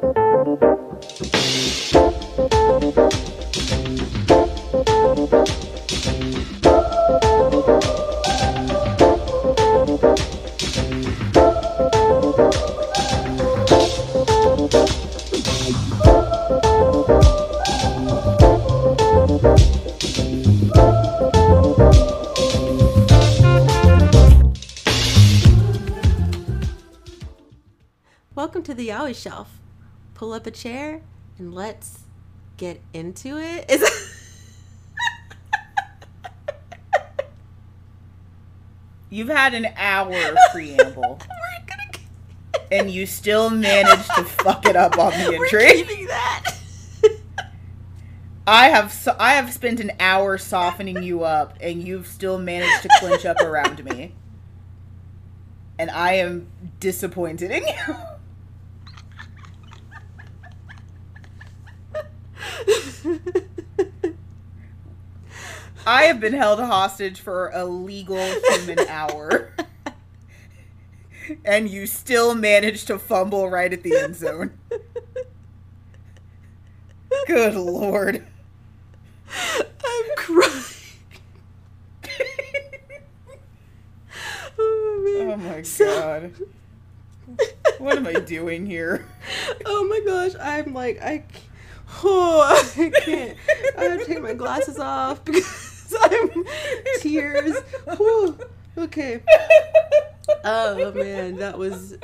Welcome to the Yaoi Shelf. Pull up a chair and let's get into it. Is You've had an hour of preamble, and you still managed to fuck it up on the entry. that. I have so- I have spent an hour softening you up, and you've still managed to clinch up around me. And I am disappointed in you. I have been held hostage for a legal human hour. And you still managed to fumble right at the end zone. Good lord. I'm crying. oh. Oh my So- god. What am I doing here? Oh my gosh, I'm like I, oh, I can't. I have to take my glasses off because I'm tears. Whew. Okay. Oh man, that was.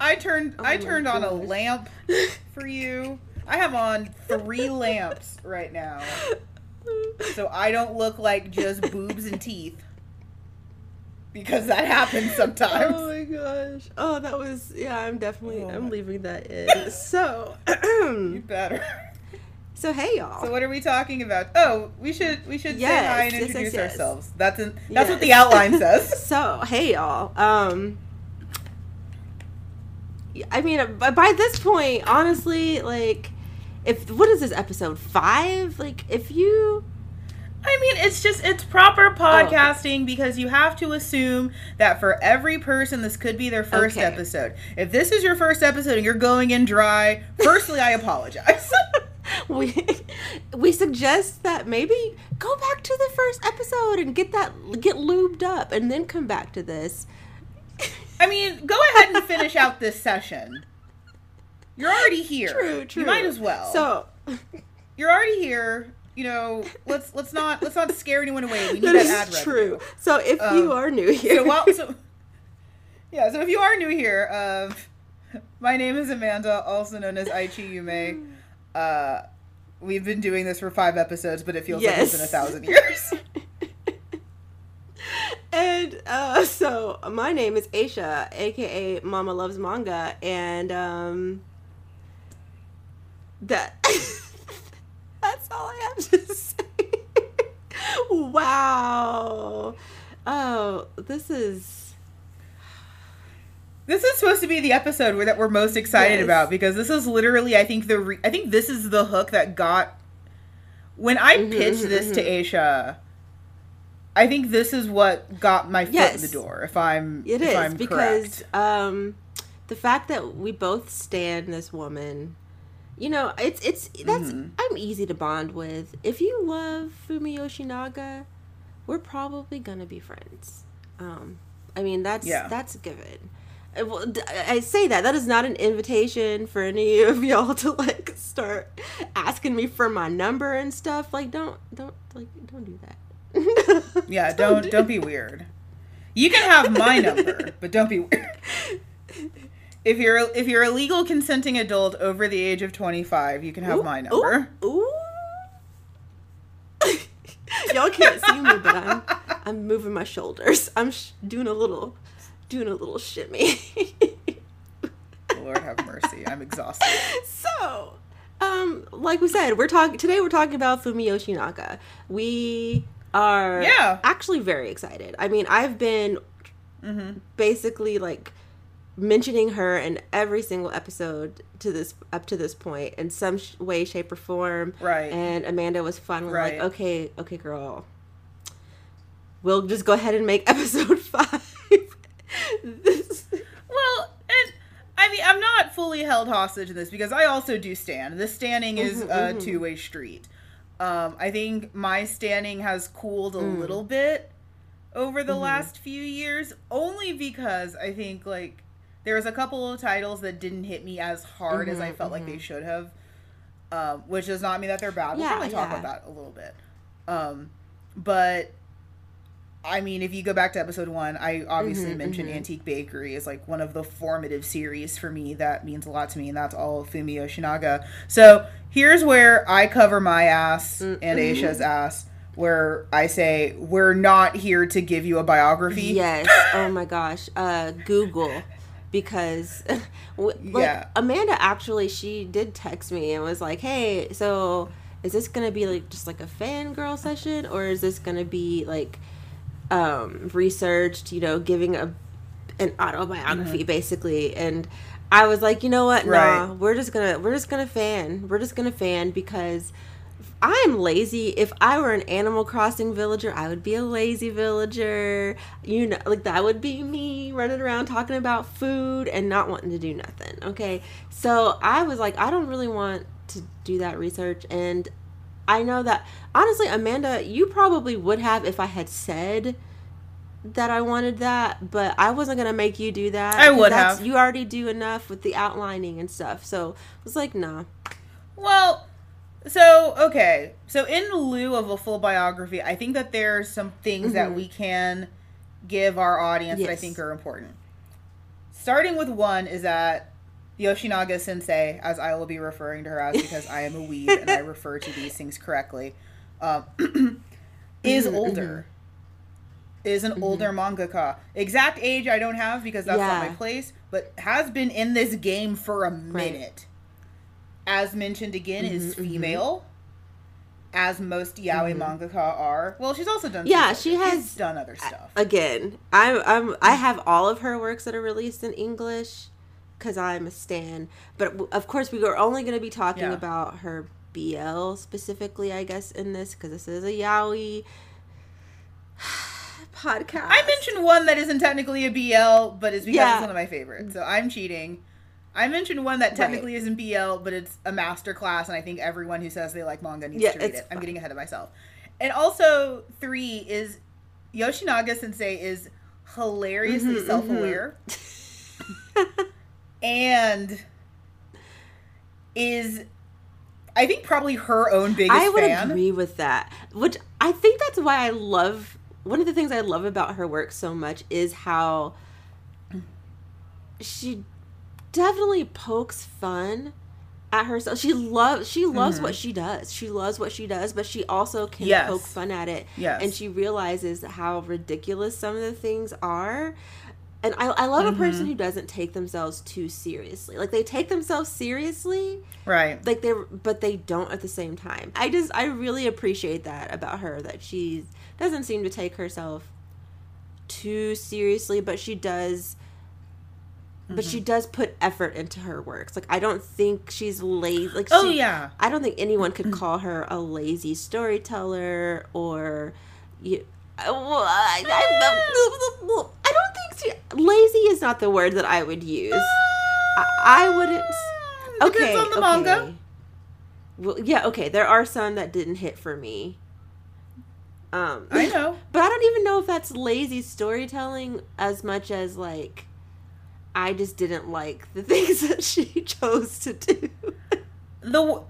I turned Oh I turned on a lamp for you. I have on three lamps right now. So I don't look like just boobs and teeth. Because that happens sometimes. Oh my gosh. Oh, that was yeah. I'm definitely Oh I'm leaving that in. So, You better. so hey y'all. So what are we talking about? Oh, we should we should Yes, say hi and yes, introduce yes. ourselves. That's in, that's what the outline says. So, hey y'all. Um I mean, by this point, honestly, like if what is this episode 5? Like if you I mean, it's just it's proper oh. podcasting because you have to assume that for every person this could be their first Okay. episode. If this is your first episode and you're going in dry, firstly I apologize. we we suggest that maybe go back to the first episode and get that get lubed up and then come back to this. I mean, go ahead and finish out this session. You're already here. True, true. You might as well. So, you're already here. You know, let's let's not let's not scare anyone away. We need that that, is ad revenue. true. So, if Um, you are new here, So while so yeah, so if you are new here, uh, my name is Amanda, also known as Aichi Yume. Uh, we've been doing this for five episodes, but it feels like it's been a thousand years. and uh, so my name is Aisha, aka Mama Loves Manga, and um, that that's all I have to say. wow. Oh, this is this is supposed to be the episode where that we're most excited Yes. about because this is literally, I think the re- I think this is the hook that got when I Mhm, pitched mhm, this to Aisha. I think this is what got my foot in the door. If I'm It if is I'm because um, the fact that we both stand this woman, you know, it's it's that's Mhm. I'm easy to bond with. If you love Fumi Yoshinaga, we're probably gonna be friends. Um, I mean that's Yeah. that's a given. Uh, I say that that is not an invitation for any of y'all to like start asking me for my number and stuff. Like don't don't like don't do that. Yeah, don't do don't be weird. You can have my number, but don't be weird. If you're if you're a legal consenting adult over the age of 25, you can have Ooh, my number. Ooh. ooh. Y'all can't see me, but I'm I'm moving my shoulders. I'm sh- doing a little doing a little shimmy. Lord have mercy. I'm exhausted. so, um, like we said, we're talking today. We're talking about Fumi Yoshinaga. We are Yeah. actually very excited. I mean, I've been Mhm. basically like mentioning her in every single episode to this up to this point in some sh- way shape or form Right. and amanda was finally Right. like okay okay girl we'll just go ahead and make episode five this Well, and I mean, I'm not fully held hostage in this because I also do stand. The standing is Mhm, a mhm. two way street. Um, I think my standing has cooled a Mm. little bit over the Mhm. last few years, only because I think like there's a couple of titles that didn't hit me as hard as I Mhm, felt like mhm. they should have. Um, which does not mean that they're bad. We'll Yeah, probably talk yeah. about that a little bit. Um, but I mean, if you go back to episode one, I obviously Mhm, mentioned mhm. Antique Bakery is like one of the formative series for me that means a lot to me, and that's all of Fumi Yoshinaga. So here's where I cover my ass and. Aisha's ass, where I say we're not here to give you a biography. Yes. Oh my gosh. Uh, Google, because like Yeah. Amanda actually she did text me and was like, "Hey, so is this gonna be like just like a fangirl session, or is this gonna be like um researched? You know, giving a an autobiography basically?" And I was like, you know what? Nah, we're just gonna we're just gonna fan. We're just gonna fan because I'm lazy. If I were an Animal Crossing villager, I would be a lazy villager. You know, like that would be me running around talking about food and not wanting to do nothing. Okay. So I was like, I don't really want to do that research. And I know that, honestly, Amanda, you probably would have if I had said that I wanted that, but I wasn't going to make you do that. I would have. You already do enough with the outlining and stuff. So I was like, nah. Well, so okay, so in lieu of a full biography, I think that there are some things that Mhm. we can give our audience that I think are important. Starting with one is that Yoshinaga Sensei, as I will be referring to her as because I am a weeb and I refer to these things correctly, um, is Mhm, older. Is an Mhm. older mangaka. Exact age I don't have because that's not my place, but has been in this game for a minute. As mentioned again, is Mhm, mhm. female. As most yaoi Mhm. mangaka are. Well, she's also done. Yeah, she she's has- done other stuff. again i'm i'm i have all of her works that are released in english because i'm a stan but of course we are only going to be talking Yeah. about her bl specifically i guess in this because this is a yaoi podcast I mentioned one that isn't technically a BL, but it's because Yeah. it's one of my favorites. So I'm cheating. I mentioned one that technically isn't BL, but it's a master class, and I think everyone who says they like manga needs Yeah, to read it. I'm getting ahead of myself. And also, three is Yoshinaga Sensei is hilariously Mhm, mhm. self-aware and is, I think, probably her own biggest I would fan. agree with that. Which I think that's why I love one of the things I love about her work so much is how she definitely pokes fun at herself. She loves she loves Mhm. what she does. She loves what she does, but she also can Yes. poke fun at it. Yes. And she realizes how ridiculous some of the things are. And I, I love a person who doesn't take themselves too seriously. Like they take themselves seriously, Right. like they're but they don't at the same time i just i really appreciate that about her that she doesn't seem to take herself too seriously but she does but Mm-hmm. she does put effort into her works like i don't think she's lazy like Oh, she- yeah. i don't think anyone could call her a lazy storyteller or you well, I, I, I don't think she lazy is not the word that i would use I, I wouldn't okay on the okay. manga. well yeah okay there are some that didn't hit for me um I know. but i don't even know if that's lazy storytelling as much as like i just didn't like the things that she chose to do. The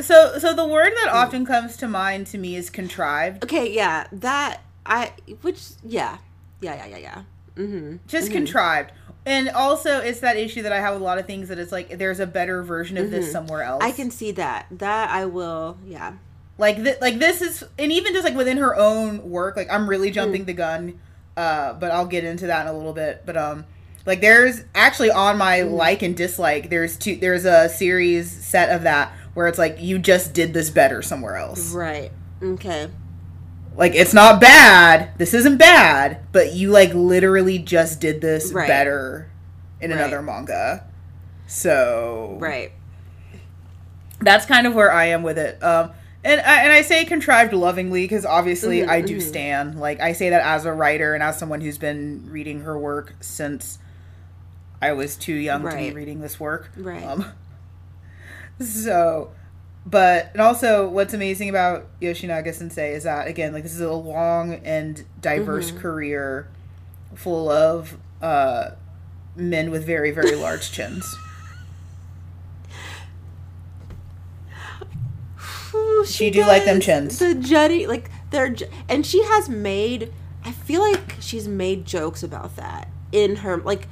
so so the word that often comes to mind to me is contrived. Okay yeah that i which yeah yeah yeah yeah yeah. Mm-hmm just contrived. And also it's that issue that i have with a lot of things that it's like there's a better version of this Mhm. somewhere else. I can see that. That i will yeah. Like th- like this is and even just like within her own work like i'm really jumping Mm. the gun uh but i'll get into that in a little bit but um like there's actually on my like and dislike there's two there's a series set of that where it's like you just did this better somewhere else. Right. Okay. Like it's not bad. This isn't bad. But you like literally just did this Right. better in Right. another manga. So right. that's kind of where i am with it. Um and I, and I say contrived lovingly because obviously Mhm, I do mhm. stand. Like I say that as a writer and as someone who's been reading her work since I was too young to be reading this work. Right. Um, so, but and also what's amazing about Yoshinaga Sensei is that again, like this is a long and diverse Mm-hmm. career, full of uh, men with very very large chins. Ooh, She do like them chins. The Jetty, like they're, and she has made. I feel like she's made jokes about that in her like.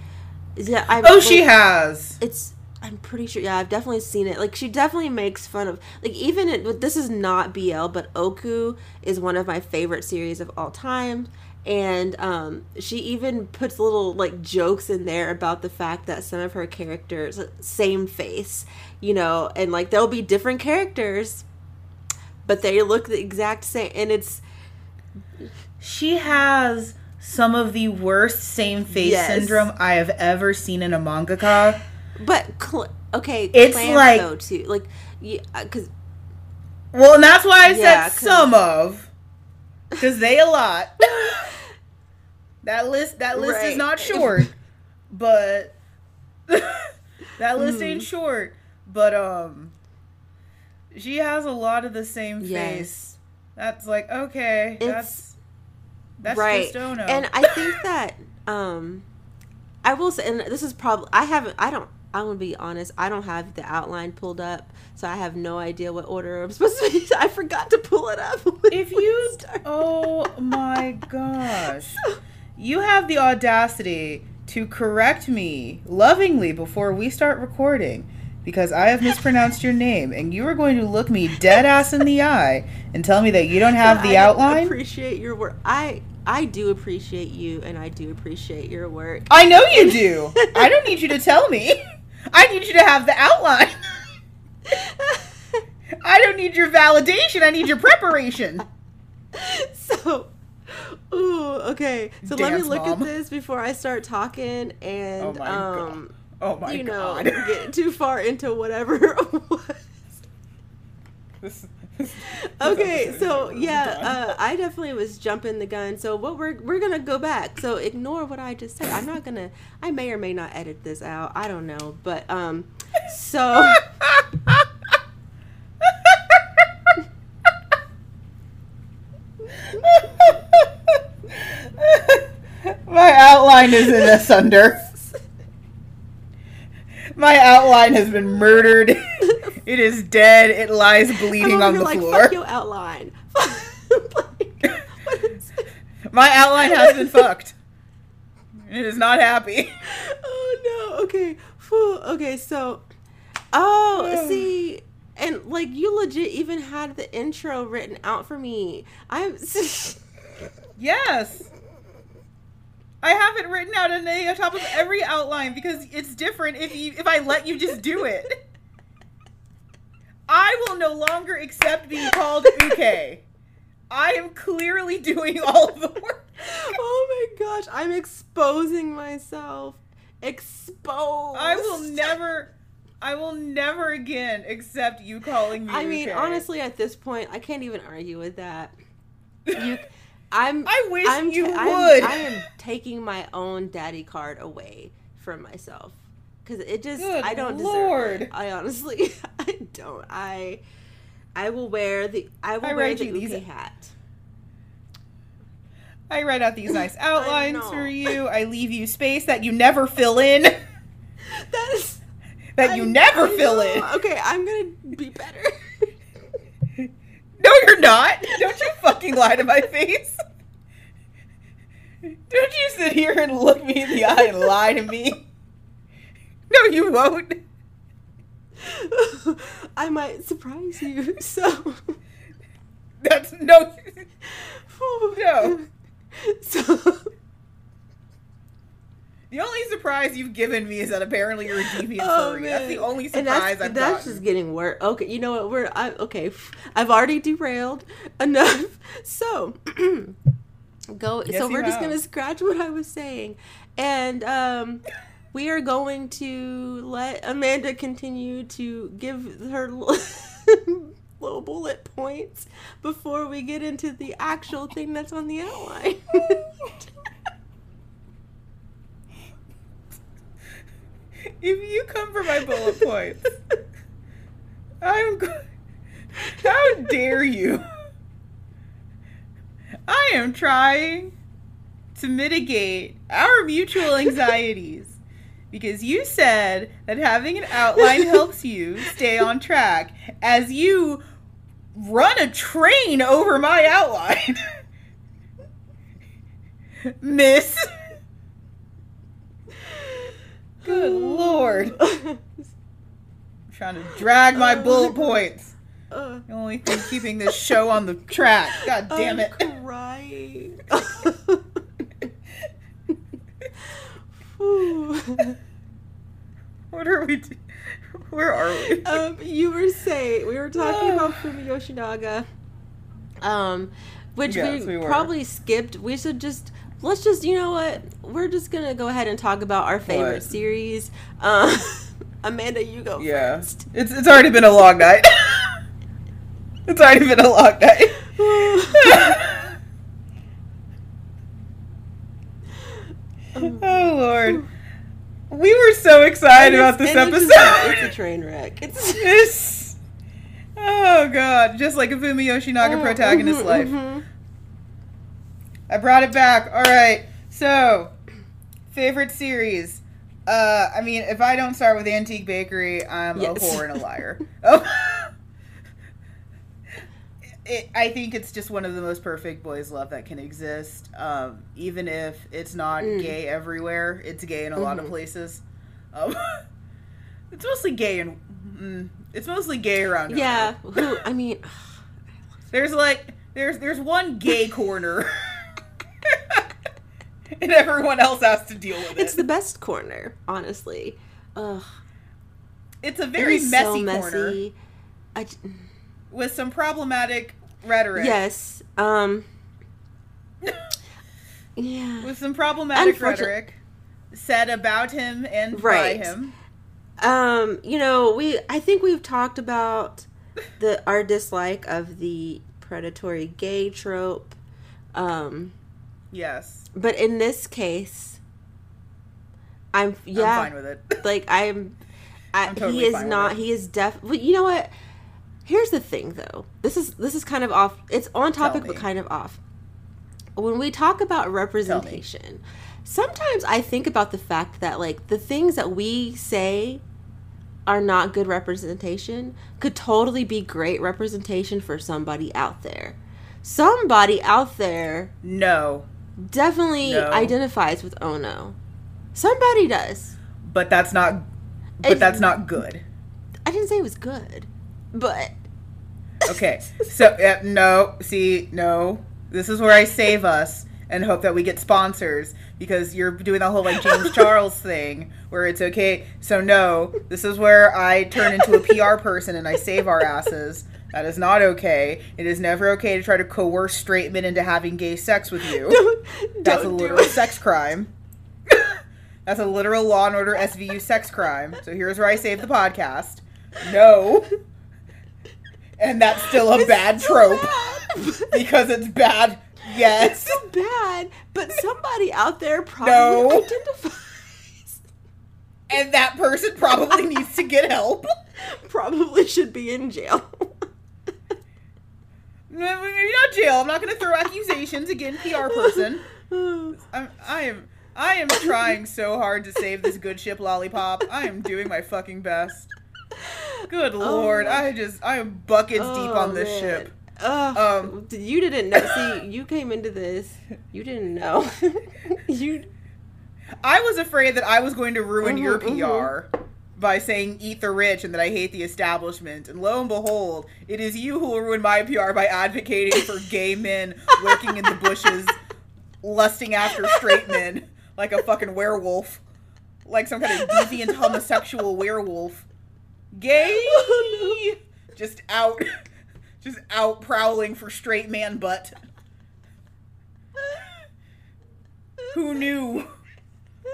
Yeah, I. Oh, she has. It's. I'm pretty sure. Yeah, I've definitely seen it. Like she definitely makes fun of like even it. This is not BL, but Ōoku is one of my favorite series of all time. And um, she even puts little like jokes in there about the fact that some of her characters same face, you know, and like there'll be different characters, but they look the exact same, and it's She has some of the worst same face Yes. syndrome I have ever seen in a mangaka. but cl- okay, It's Clamp, like- though too, like yeah, because Well, and that's why I Yeah, said some of, because they a lot. that list, that list is not short, but that list ain't Mm. short. But um, she has a lot of the same face. That's like okay, It's- that's that's right just Ono. and i think that um i will say and this is probably i haven't i don't i'm gonna be honest i don't have the outline pulled up so i have no idea what order i'm supposed to be i forgot to pull it up if you, oh my gosh, you have the audacity to correct me lovingly before we start recording because I have mispronounced your name and you are going to look me dead ass in the eye and tell me that you don't have the outline. I outline. appreciate your work i i do appreciate you and i do appreciate your work I know you do. I don't need you to tell me. I need you to have the outline. I don't need your validation. I need your preparation. so ooh okay so let me look mom. at this before i start talking and Oh my God. um Oh my you know get too far into whatever it was this okay so yeah uh, i definitely was jumping the gun so what we're we're gonna go back. So ignore what i just said. I'm not gonna i may or may not edit this out. I don't know but um so My outline is in asunder. My outline has been murdered. It is dead. It lies bleeding on the like floor. fuck your outline Like, My outline has been fucked. It is not happy. oh no okay Phew. okay so oh see and like you legit even had the intro written out for me i'm Yes. I have it written out on the top of every outline because it's different if you if I let you just do it. I will no longer accept being called Uke. I am clearly doing all of the work. oh my gosh i'm exposing myself exposed I will never I will never again accept you calling me i mean Uke. honestly at this point i can't even argue with that you i'm I wish I'm you I'm- would. I am taking my own daddy card away from myself because it just Good I don't Lord. deserve it. I honestly I don't. I I will wear the I will I wear the these- hat. I write out these nice outlines for you. I leave you space that you never fill in. That is That you never I fill know. in. Okay, I'm gonna be better. No, you're not. Don't you fucking lie to my face. Don't you sit here and look me in the eye and lie to me. No, you won't. I might surprise you. So That's no. No. So The only surprise you've given me is that apparently you're a deviant Oh, furry. That's the man. only and surprise that's, I've that's gotten. just getting worse. Okay, you know what? We're I, okay. I've already derailed enough. So go. Yes, so we're just gonna scratch what I was saying, and um, we are going to let Amanda continue to give her little bullet points before we get into the actual thing that's on the outline. if you come for my bullet points, I'm. Go- How dare you? I am trying to mitigate our mutual anxieties because you said that having an outline helps you stay on track as you run a train over my outline. Miss. Good lord. I'm trying to drag my bullet points. Uh, The only thing keeping this show on the track. God damn it. I'm crying. Whew. What are we doing? Where are we? um, you were saying we were talking about Fumi Yoshinaga, um, which Yes, we, we probably skipped. We should just let's just you know what we're just gonna go ahead and talk about our favorite What? series. Um, Amanda, you go Yeah. first. It's it's already been a long night. it's already been a long night. oh lord. We were so excited about this it's- episode. It's, a train wreck. It's This- Oh god, just like a Fumi Yoshinaga protagonist Mhm, life. mhm. I brought it back. All right. So, favorite series. Uh, I mean, if I don't start with Antique Bakery, I'm Yes. a whore and a liar. oh. It, I think it's just one of the most perfect boys' love that can exist. Um, even if it's not Mm. gay everywhere, it's gay in a lot of Mhm. places. Um, it's mostly gay and mm, it's mostly gay around. Yeah. Who? I mean, There's like there's there's one gay corner. and everyone else has to deal with it. it's the best corner, honestly. Ugh. It's a very is messy, so corner messy. I j- with some problematic rhetoric. yes. Um. Yeah. With some problematic rhetoric said about him and Right. by him. Um. You know, we. I think we've talked about the our dislike of the predatory gay trope. Um. Yes. But in this case, I'm yeah. I'm fine with it. like I'm, I, I'm totally he is not. He is def. But you know what? Here's the thing, though. This is this is kind of off. It's on topic, but kind of off. When we talk about representation, sometimes I think about the fact that like the things that we say are not good representation could totally be great representation for somebody out there. Somebody out there no. definitely No. identifies with Ono. Somebody does. But that's not but It's- that's not good. I didn't say it was good, but Okay. So yeah, no, see, no. This is where I save us and hope that we get sponsors because you're doing the whole like James Charles thing where it's okay. So no, this is where I turn into a PR person and I save our asses. That is not okay. It is never okay to try to coerce straight men into having gay sex with you. don't, That's a don't do literal sex crime. That's a literal Law and Order SVU sex crime. So here's where I save the podcast. No. And that's still a bad trope bad. because it's bad. Yes, it's still bad, but somebody out there probably No. identifies. And that person probably needs to get help. Probably should be in jail. No, Maybe not jail. I'm not going to throw accusations again, PR person. I'm, I am. I am trying so hard to save this good ship lollipop. I am doing my fucking best. Good lord, Oh my- I just I am buckets deep Oh, on this man. ship. Ugh, Um, you didn't know. See, you came into this. You didn't know. you. I was afraid that I was going to ruin Mhm, your. PR by saying eat the rich and that I hate the establishment. And lo and behold, it is you who will ruin my PR by advocating for gay men working in the bushes, lusting after straight men like a fucking werewolf. Like some kind of deviant homosexual werewolf. Gay! Oh, Just out. Just out prowling for straight man butt. Who knew?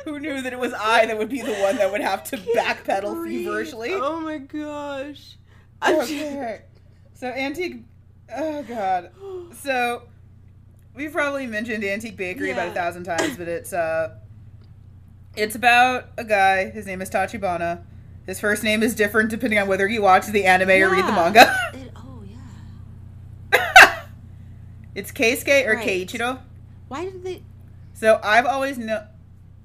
Who knew that it was I that would be the one that would have to backpedal breathe. feverishly? Oh my gosh. Okay. So antique. Oh god. So we've probably mentioned antique bakery about a thousand times, but it's uh, It's about a guy. His name is Tachibana. His first name is different depending on whether you watch the anime or read the manga. It, oh yeah. it's Keisuke or Right. Keiichiro. Why did they? So I've always known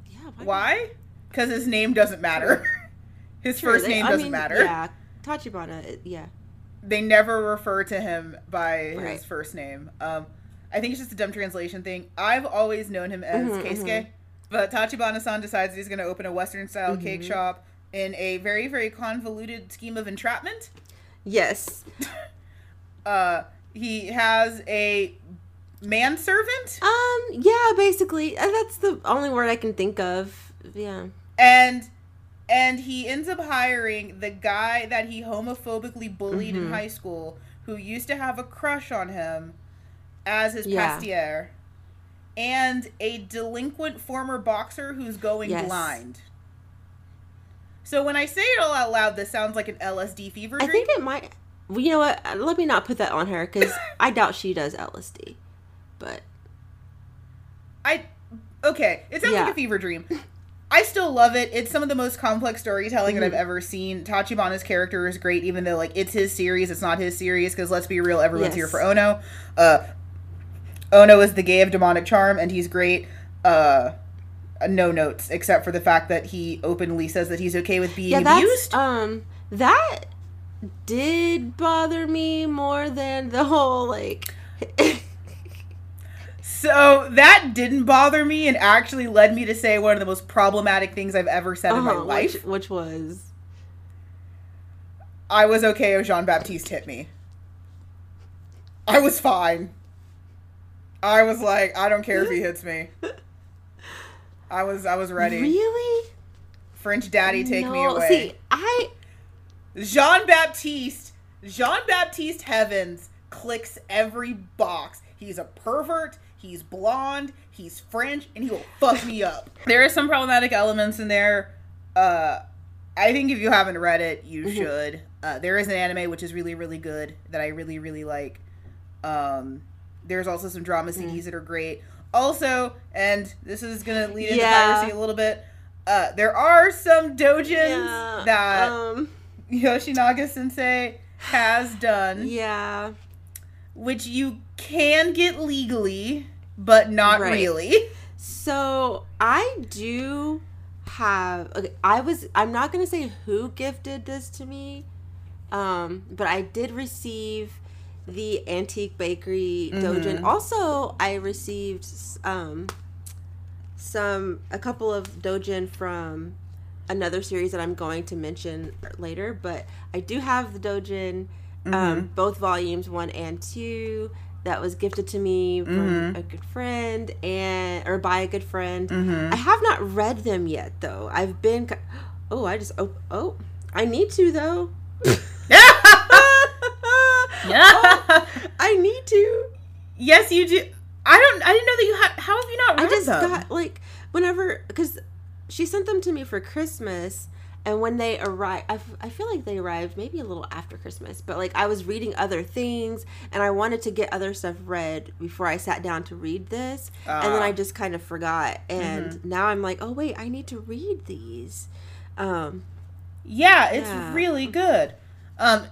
Yeah. Why? Because his name doesn't matter. His Sure, first they- name I doesn't mean, matter. Yeah, Tachibana. Yeah. They never refer to him by Right. his first name. Um, I think it's just a dumb translation thing. I've always known him as Mhm, Keisuke, mhm. but Tachibana-san decides he's going to open a Western-style cake Mhm. shop in a very, very convoluted scheme of entrapment. Yes. Uh, he has a manservant, Um. Yeah. Basically, uh, that's the only word I can think of. Yeah. and and he ends up hiring the guy that he homophobically bullied in Mhm. high school, who used to have a crush on him, as his Yeah. patissier, and a delinquent former boxer who's going Yes. blind. So when I say it all out loud, this sounds like an LSD fever I dream. think it might. Well, you know what? Uh, Let me not put that on her because I doubt she does LSD. But I okay, it sounds Yeah. like a fever dream. I still love it. It's some of the most complex storytelling that I've Mhm. ever seen. Tachibana's character is great, even though like it's his series, it's not his series. Because let's be real, everyone's Yes. here for Ono. Uh, Ono is the gay of demonic charm, and he's great. Uh, no notes except for the fact that he openly says that he's okay with being yeah, that's abused. um that did bother me more than the whole like. so that didn't bother me, and actually led me to say one of the most problematic things I've ever said in my uh-huh, life. which, which was I was okay if Jean Baptiste hit me. I was fine. I was like, I don't care if he hits me. I was I was ready. really French daddy take me away. See, I Jean Baptiste, Jean Baptiste Heavens clicks every box. He's a pervert, he's blonde, he's French, and he will fuck me up. There are some problematic elements in there. Uh I think if you haven't read it, you Mhm. should. Uh, there is an anime which is really, really good that I really, really like. Um, there's also some drama Mm. That are great. Also, and this is gonna lead into Yeah. piracy a little bit. Uh, there are some dojins yeah, that um Yoshinaga Sensei has done, yeah which you can get legally, but not Right. really. So I do have. Okay, I was. I'm not gonna say who gifted this to me, um, but I did receive the antique bakery dojin. Mhm. Also, I received um, some a couple of dojin from another series that I'm going to mention later. But I do have the dojin, um, Mhm. both volumes one and two. That was gifted to me from Mhm. a good friend and or by a good friend. Mm-hmm. I have not read them yet though. I've been Oh, I just oh oh I need to though. Oh, I need to. yes, you do. I don't. I didn't know that you had. How have you not I read just them? got like whenever because she sent them to me for Christmas, and when they arrived, I, f- I feel like they arrived maybe a little after Christmas, but like I was reading other things and I wanted to get other stuff read before I sat down to read this, and then Ah. I just kind of forgot, and now I'm like, oh wait, I need to read these. Um, Yeah, it's Yeah. really good. Um,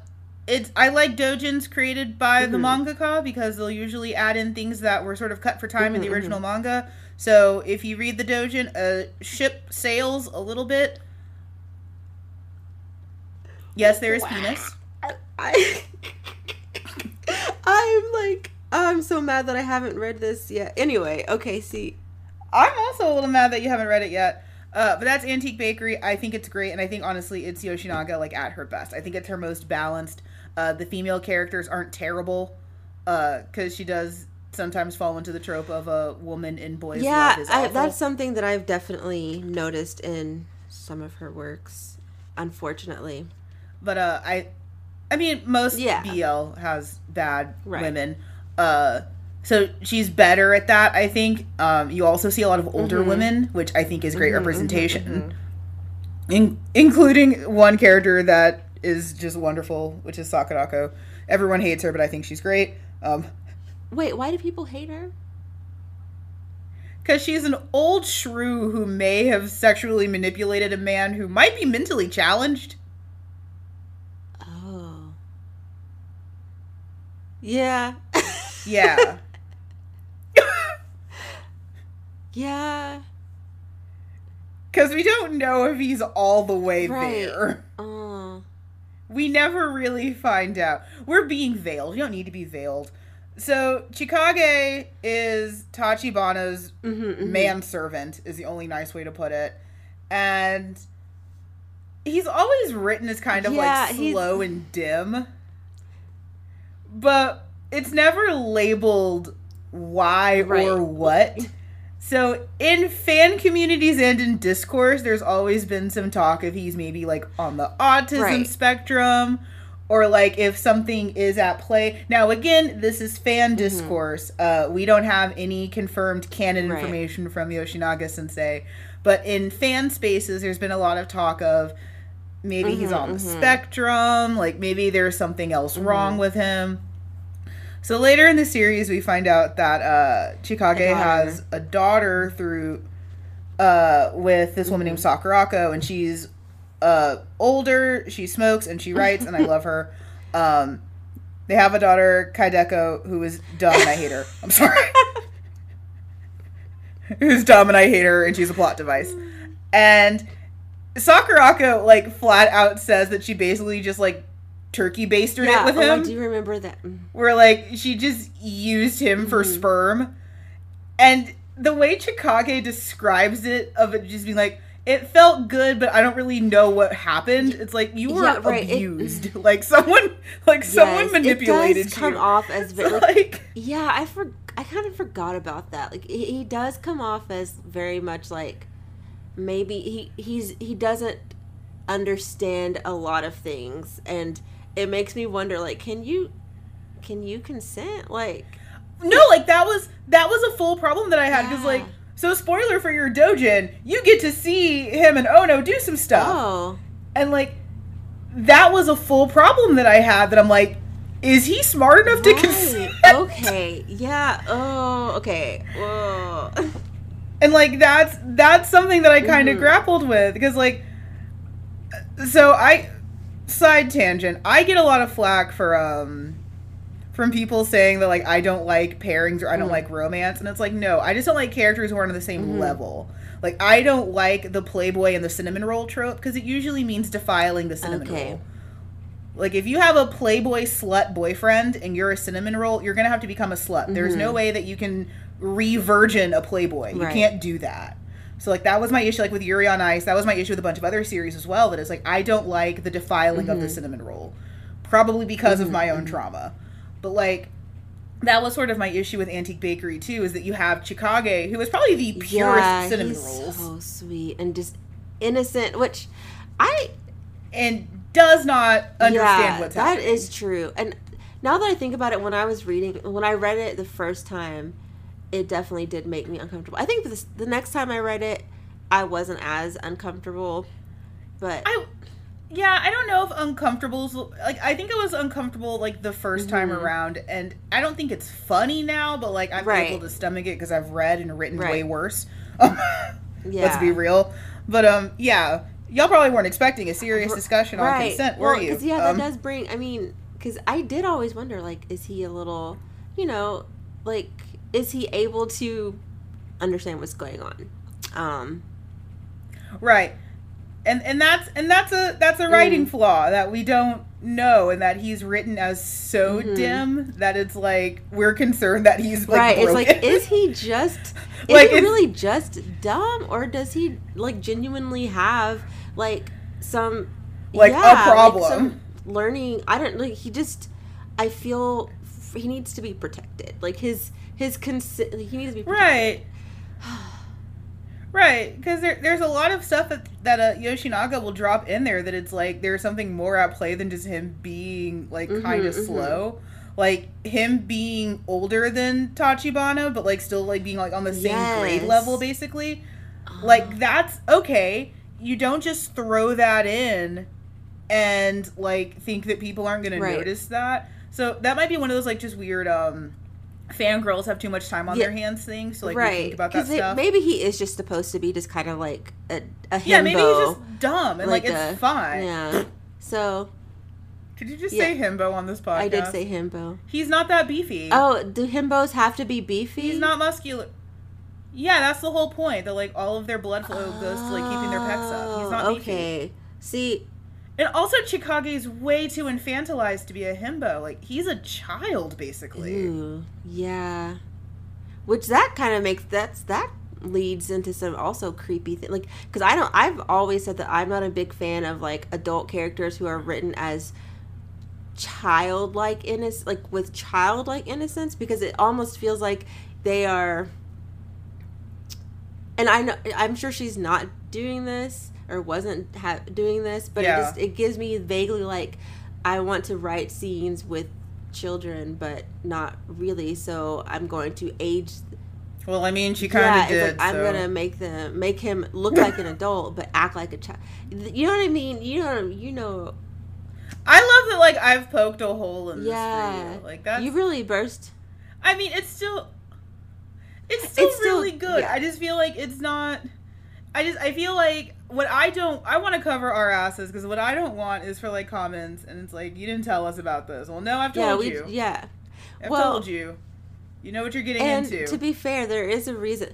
it's I like dojins created by the Mhm. mangaka because they'll usually add in things that were sort of cut for time in the Mhm, original manga. So if you read the dojin, a ship sails a little bit. Yes, there is Wow. penis. I I'm like I'm so mad that I haven't read this yet. Anyway, okay, see. I'm also a little mad that you haven't read it yet. Uh, but that's Antique Bakery. I think it's great, and I think honestly, it's Yoshinaga like at her best. I think it's her most balanced. Uh, the female characters aren't terrible, because she does sometimes fall into the trope of a woman in boys' yeah, I, that's something that I've definitely noticed in some of her works. Unfortunately, But uh, I, I mean, most Yeah. BL has bad Right. women. Uh, so she's better at that. I think. Um, you also see a lot of older Mhm. women, which I think is great Mhm, mhm, representation. mhm. in, including one character that is just wonderful, which is Sakurako. Everyone hates her, but I think she's great. Um, Wait, why do people hate her? Because she's an old shrew who may have sexually manipulated a man who might be mentally challenged. Oh. Yeah. Yeah. yeah. Because we don't know if he's all the way Right. there. Uh, We never really find out. We're being veiled. You don't need to be veiled. So Chikage is Tachibana's mhm, mhm. manservant is the only nice way to put it. And he's always written as kind of Yeah, like he's- slow and dim. But it's never labeled why Right. or what. So in fan communities and in discourse, there's always been some talk of he's maybe like on the autism Right. spectrum or like if something is at play. Now again, this is Mm-hmm. fan discourse. Uh, we don't have any confirmed canon Right. information from Yoshinaga Sensei, but in fan spaces, there's been a lot of talk of maybe he's Mhm, on the mhm. spectrum, like maybe there's something else Mm-hmm. wrong with him. So later in the series, we find out that uh, Chikage has a daughter through uh, with this woman named Mm-hmm. Sakurako, and she's uh, older. She smokes and she writes, and I love her. Um, they have a daughter, Kaideko, who is dumb and I hate her. I'm sorry. Who's dumb and I hate her, and she's a plot device. And Sakurako like flat out says that she basically just like turkey basted yeah, it with oh, I do you remember that. Mm. where like she just used him for Mhm. sperm. And the way chikage describes it of it just being like it felt good but i don't really know what happened. It's like you were Yeah, right, it- abused. Like someone like someone manipulated it does come you. off as So, like, like yeah i for i kind of forgot about that. Like he, he does come off as very much like maybe he he's he doesn't understand a lot of things. And it makes me wonder like can you can you consent like no like that was that was a full problem that i had because Yeah. like so spoiler for your dojin you get to see him and ono do some stuff oh And like that was a full problem that I had that I'm like, is he smart enough to consent? okay yeah oh okay Whoa. And like that's that's something that I kind of Mhm. grappled with because like so I side tangent, I get a lot of flack for um from people saying that like I don't like pairings or I don't Mhm. like romance and it's like no, I just don't like characters who aren't on the same Mhm. level. Like I don't like the playboy and the cinnamon roll trope because it usually means defiling the cinnamon Okay. roll. Like if you have a playboy slut boyfriend and you're a cinnamon roll, you're gonna have to become a slut. There's no Mhm. way that you can re-virgin a playboy. You Right. can't do that. So like that was my issue. Like with Yuri on Ice, that was my issue with a bunch of other series as well. That is like I don't like the defiling of the Mhm. cinnamon roll, probably because of Mhm, my own mhm. trauma. But like that was sort of my issue with Antique Bakery too. Is that you have Chikage, who is probably the purest yeah cinnamon he's rolls, so sweet and just innocent which i and does not understand yeah, what's happening. is true. And now that I think about it, when I was reading, when I read it the first time, it definitely did make me uncomfortable. I think this, the next time I read it, I wasn't as uncomfortable. But I yeah, I don't know if uncomfortable is like I think it was uncomfortable like the 1st time Mhm. around, and I don't think it's funny now, but like I'm Right. able to stomach it because I've read and written way worse. yeah, Let's be real. But um, yeah, y'all probably weren't expecting a serious discussion on right. consent, were well, you? yeah, that Um, does bring. I mean, because I did always wonder, like, is he a little, you know, like, is he able to understand what's going on? Um, right, and and that's and that's a that's a writing Mm. flaw that we don't know, and that he's written as so Mhm. dim that it's like we're concerned that he's like right. It's like, is he just is Like, he really just dumb, or does he like genuinely have like some Like, a yeah, problem. some learning? I don't like. He just. I feel f- he needs to be protected. Like his his consi- he needs to be protected. Right. Right, because there, there's a lot of stuff that, that uh, Yoshinaga will drop in there that it's like there's something more at play than just him being like Mhm, kind of mhm. slow. Like him being older than Tachibana, but like still like being like on the same grade level, basically. Like that's okay. You don't just throw that in and like think that people aren't gonna Right. notice that. So that might be one of those like just weird um fangirls have too much time on Yeah. their hands thing, so like right. think about that 'Cause it- stuff. maybe he is just supposed to be just kind of like a, a himbo. yeah, maybe he's just dumb and like, like it's a- fine. Yeah. So Did you just Yeah. say himbo on this podcast? I did say himbo. he's not that beefy. Oh, do himbos have to be beefy? he's not muscular. Yeah, that's the whole point. That like all of their blood flow goes to like keeping their pecs up. He's not Oh, beefy. okay. See, And also, Chikage's way too infantilized to be a himbo. Like he's a child, basically. ooh, yeah. Which that kind of makes that's that leads into some also creepy thing like because i don't i've always said that i'm not a big fan of like adult characters who are written as childlike innocence like with childlike innocence because it almost feels like they are and i know i'm sure she's not doing this or wasn't ha- doing this but Yeah. it just it gives me vaguely like i want to write scenes with children but not really so i'm going to age Well, I mean, she kind of it's did. like I'm gonna make them make him look like an adult but act like a child. You know what I mean? You know, you know. I love that. Like I've poked a hole in this Yeah, for you. Like that's. You really burst. I mean, it's still. It's still It's still- really good. yeah. I just feel like it's not. I just I feel like what I don't I want to cover our asses because what I don't want is for like comments and it's like you didn't tell us about this. Well, no, I've Yeah, told we. you. Yeah, I've well- told you. You know what you're getting and into. to be fair, there is a reason.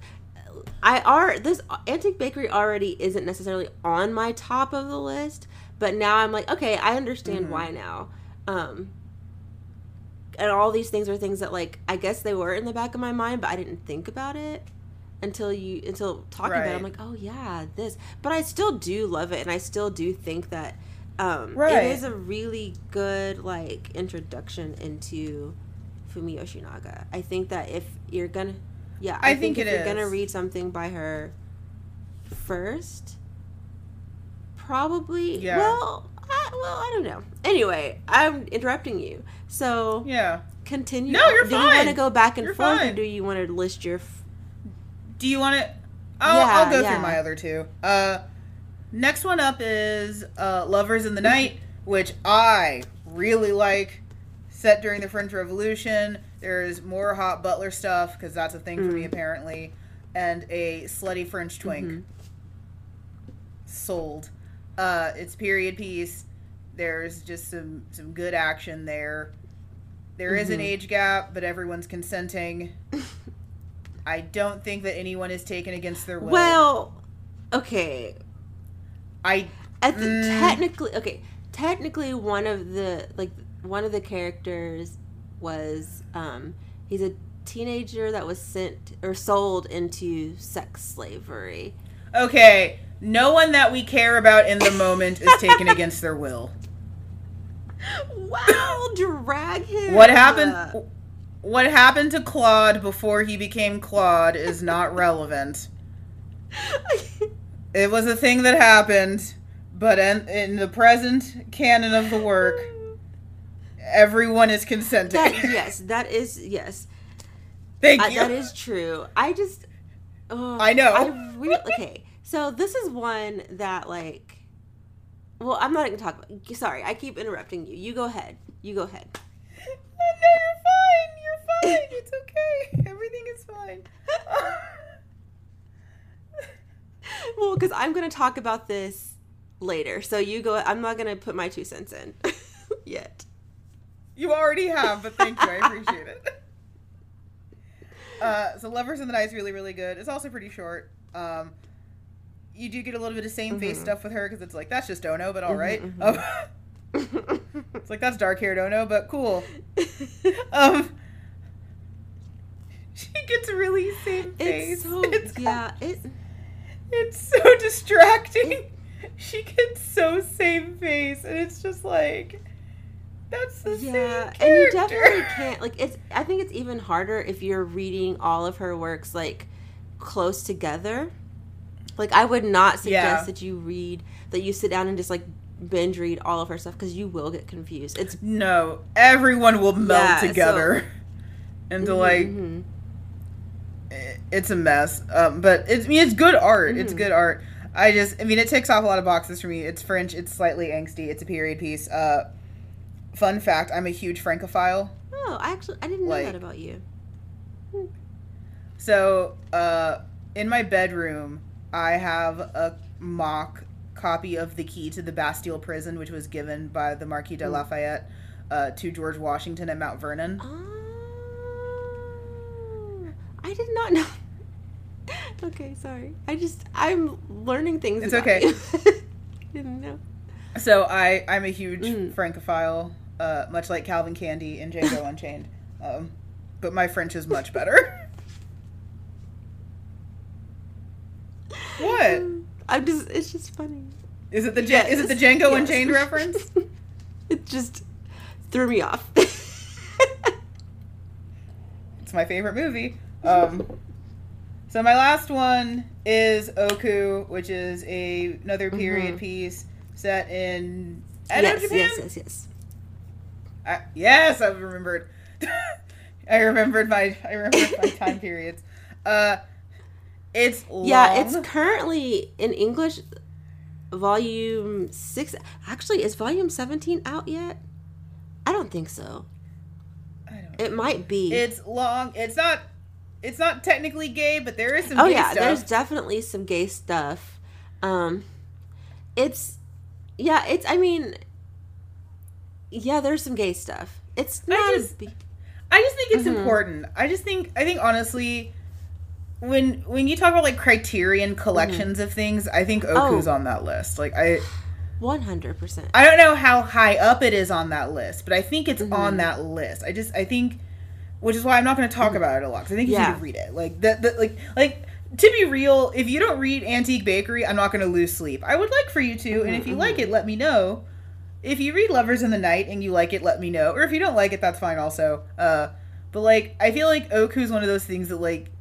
I are this antique bakery already isn't necessarily on my top of the list, but now I'm like, okay, I understand Mhm. why now. Um, and all these things are things that like I guess they were in the back of my mind, but I didn't think about it until you until talking about it. I'm like, oh yeah, this. But I still do love it, and I still do think that um, Right. it is a really good like introduction into Fumi Yoshinaga. I think that if you're gonna, yeah, I I, think, think if you're gonna read something by her first, probably. Yeah. Well, I, well, I don't know. Anyway, I'm interrupting you. So yeah. continue. No, you're do you want to go back and You're forth, or do you want to list your? Do you want to? I'll, Yeah, I'll go yeah. through my other two. Uh, next one up is uh, "Lovers in the Night," which I really like. Set during the French Revolution. There's more hot butler stuff because that's a thing for me Mm. apparently, and a slutty French twink. Mhm. Sold. Uh, it's period piece. There's just some some good action there. There is an Mhm. age gap, but everyone's consenting. I don't think that anyone is taken against their will. Well, okay. I I think Mm. technically, okay, technically one of the like one of the characters was um he's a teenager that was sent or sold into sex slavery. okay. No one that we care about in the moment is taken against their will. Wow, drag him. What happened? What happened to Claude before he became Claude is not relevant. It was a thing that happened, but in, in the present canon of the work, everyone is consenting. that, yes, that is yes. Thank you. that is true. I just oh, I know. I really okay. So this is one that like well, I'm not going to talk about Sorry, I keep interrupting you. You go ahead. You go ahead. no. You're fine. It's okay. Everything is fine. Well, cuz I'm going to talk about this later. So you go I'm not going to put my two cents in yet. You already have, but thank you. I appreciate it. Uh, so Lovers in the Night is really, really good. It's also pretty short. Um, you do get a little bit of same face Mhm. stuff with her because it's like that's just Ono, but all right. mhm. Um, it's like that's dark hair Ono, but cool. Um, she gets really same face. it's so It's- yeah, it It's so distracting. She gets so same face, and it's just like that's the yeah, and you definitely can't like it's I think it's even harder if you're reading all of her works like close together. Like I would not suggest Yeah. that you read that you sit down and just like binge read all of her stuff because you will get confused. It's No, everyone will meld Yeah, so- together into like Mhm. It's a mess. Um, but it's I mean it's good art. It's Mhm. good art. I just I mean it ticks off a lot of boxes for me. It's French. It's slightly angsty. It's a period piece. Uh, fun fact: I'm a huge Francophile. Oh, I actually I didn't know Like- that about you. So, uh, in my bedroom, I have a mock copy of the key to the Bastille prison, which was given by the Marquis de Lafayette uh, to George Washington at Mount Vernon. Oh, I did not know. Okay, sorry. I just I'm learning things. It's okay. didn't know. So I I'm a huge Mm. Francophile, uh, much like Calvin Candie and Django Unchained. Um, but my French is much better. what I'm just. It's just funny. is it? The Jan- is it the Django Yes. Unchained reference? it just threw me off. It's my favorite movie. Um, so my last one is Ōoku, which is a another period Mhm. piece set in Edo, yes, Japan. yes, yes, yes. I, yes, I remembered. I remembered my I remembered my time periods. Uh, it's long. Yeah, it's currently in English. Volume six. Actually, is volume seventeen out yet? I don't think so. I don't It might be. It's long. It's not. It's not technically gay, but there is some. oh yeah, stuff. there's definitely some gay stuff. Um, it's yeah, it's. I mean, yeah, there's some gay stuff. It's I not. just- a big, I just think it's Mhm. important. I just think I think honestly, when when you talk about like criterion collections of things, I think Ōoku's Oh. on that list. Like I One hundred percent. I don't know how high up it is on that list, but I think it's Mhm. on that list. I just I think, which is why I'm not going to talk about it a lot because I think you Mm-hmm. Yeah. need to read it. Like that, that like like to be real, if you don't read Antique Bakery, I'm not going to lose sleep. I would like for you to, and if you Mhm, like it, let me know. If you read Lovers in the Night and you like it, let me know. Or if you don't like it, that's fine also. Uh, but like I feel like Ōoku is one of those things that like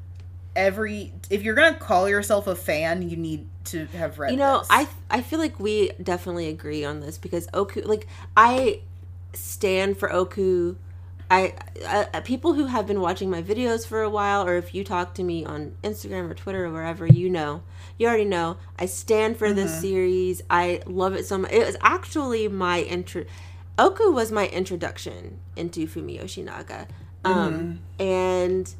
every if you're gonna call yourself a fan, you need to have read. You know, this. I I feel like we definitely agree on this because Ōoku, like I stand for Ōoku. I, I people who have been watching my videos for a while, or if you talk to me on Instagram or Twitter or wherever, you know, you already know. I stand for this Mhm. series. I love it so much. It was actually my intro. Ōoku was my introduction into Fumi Yoshinaga, um, and Mm-hmm.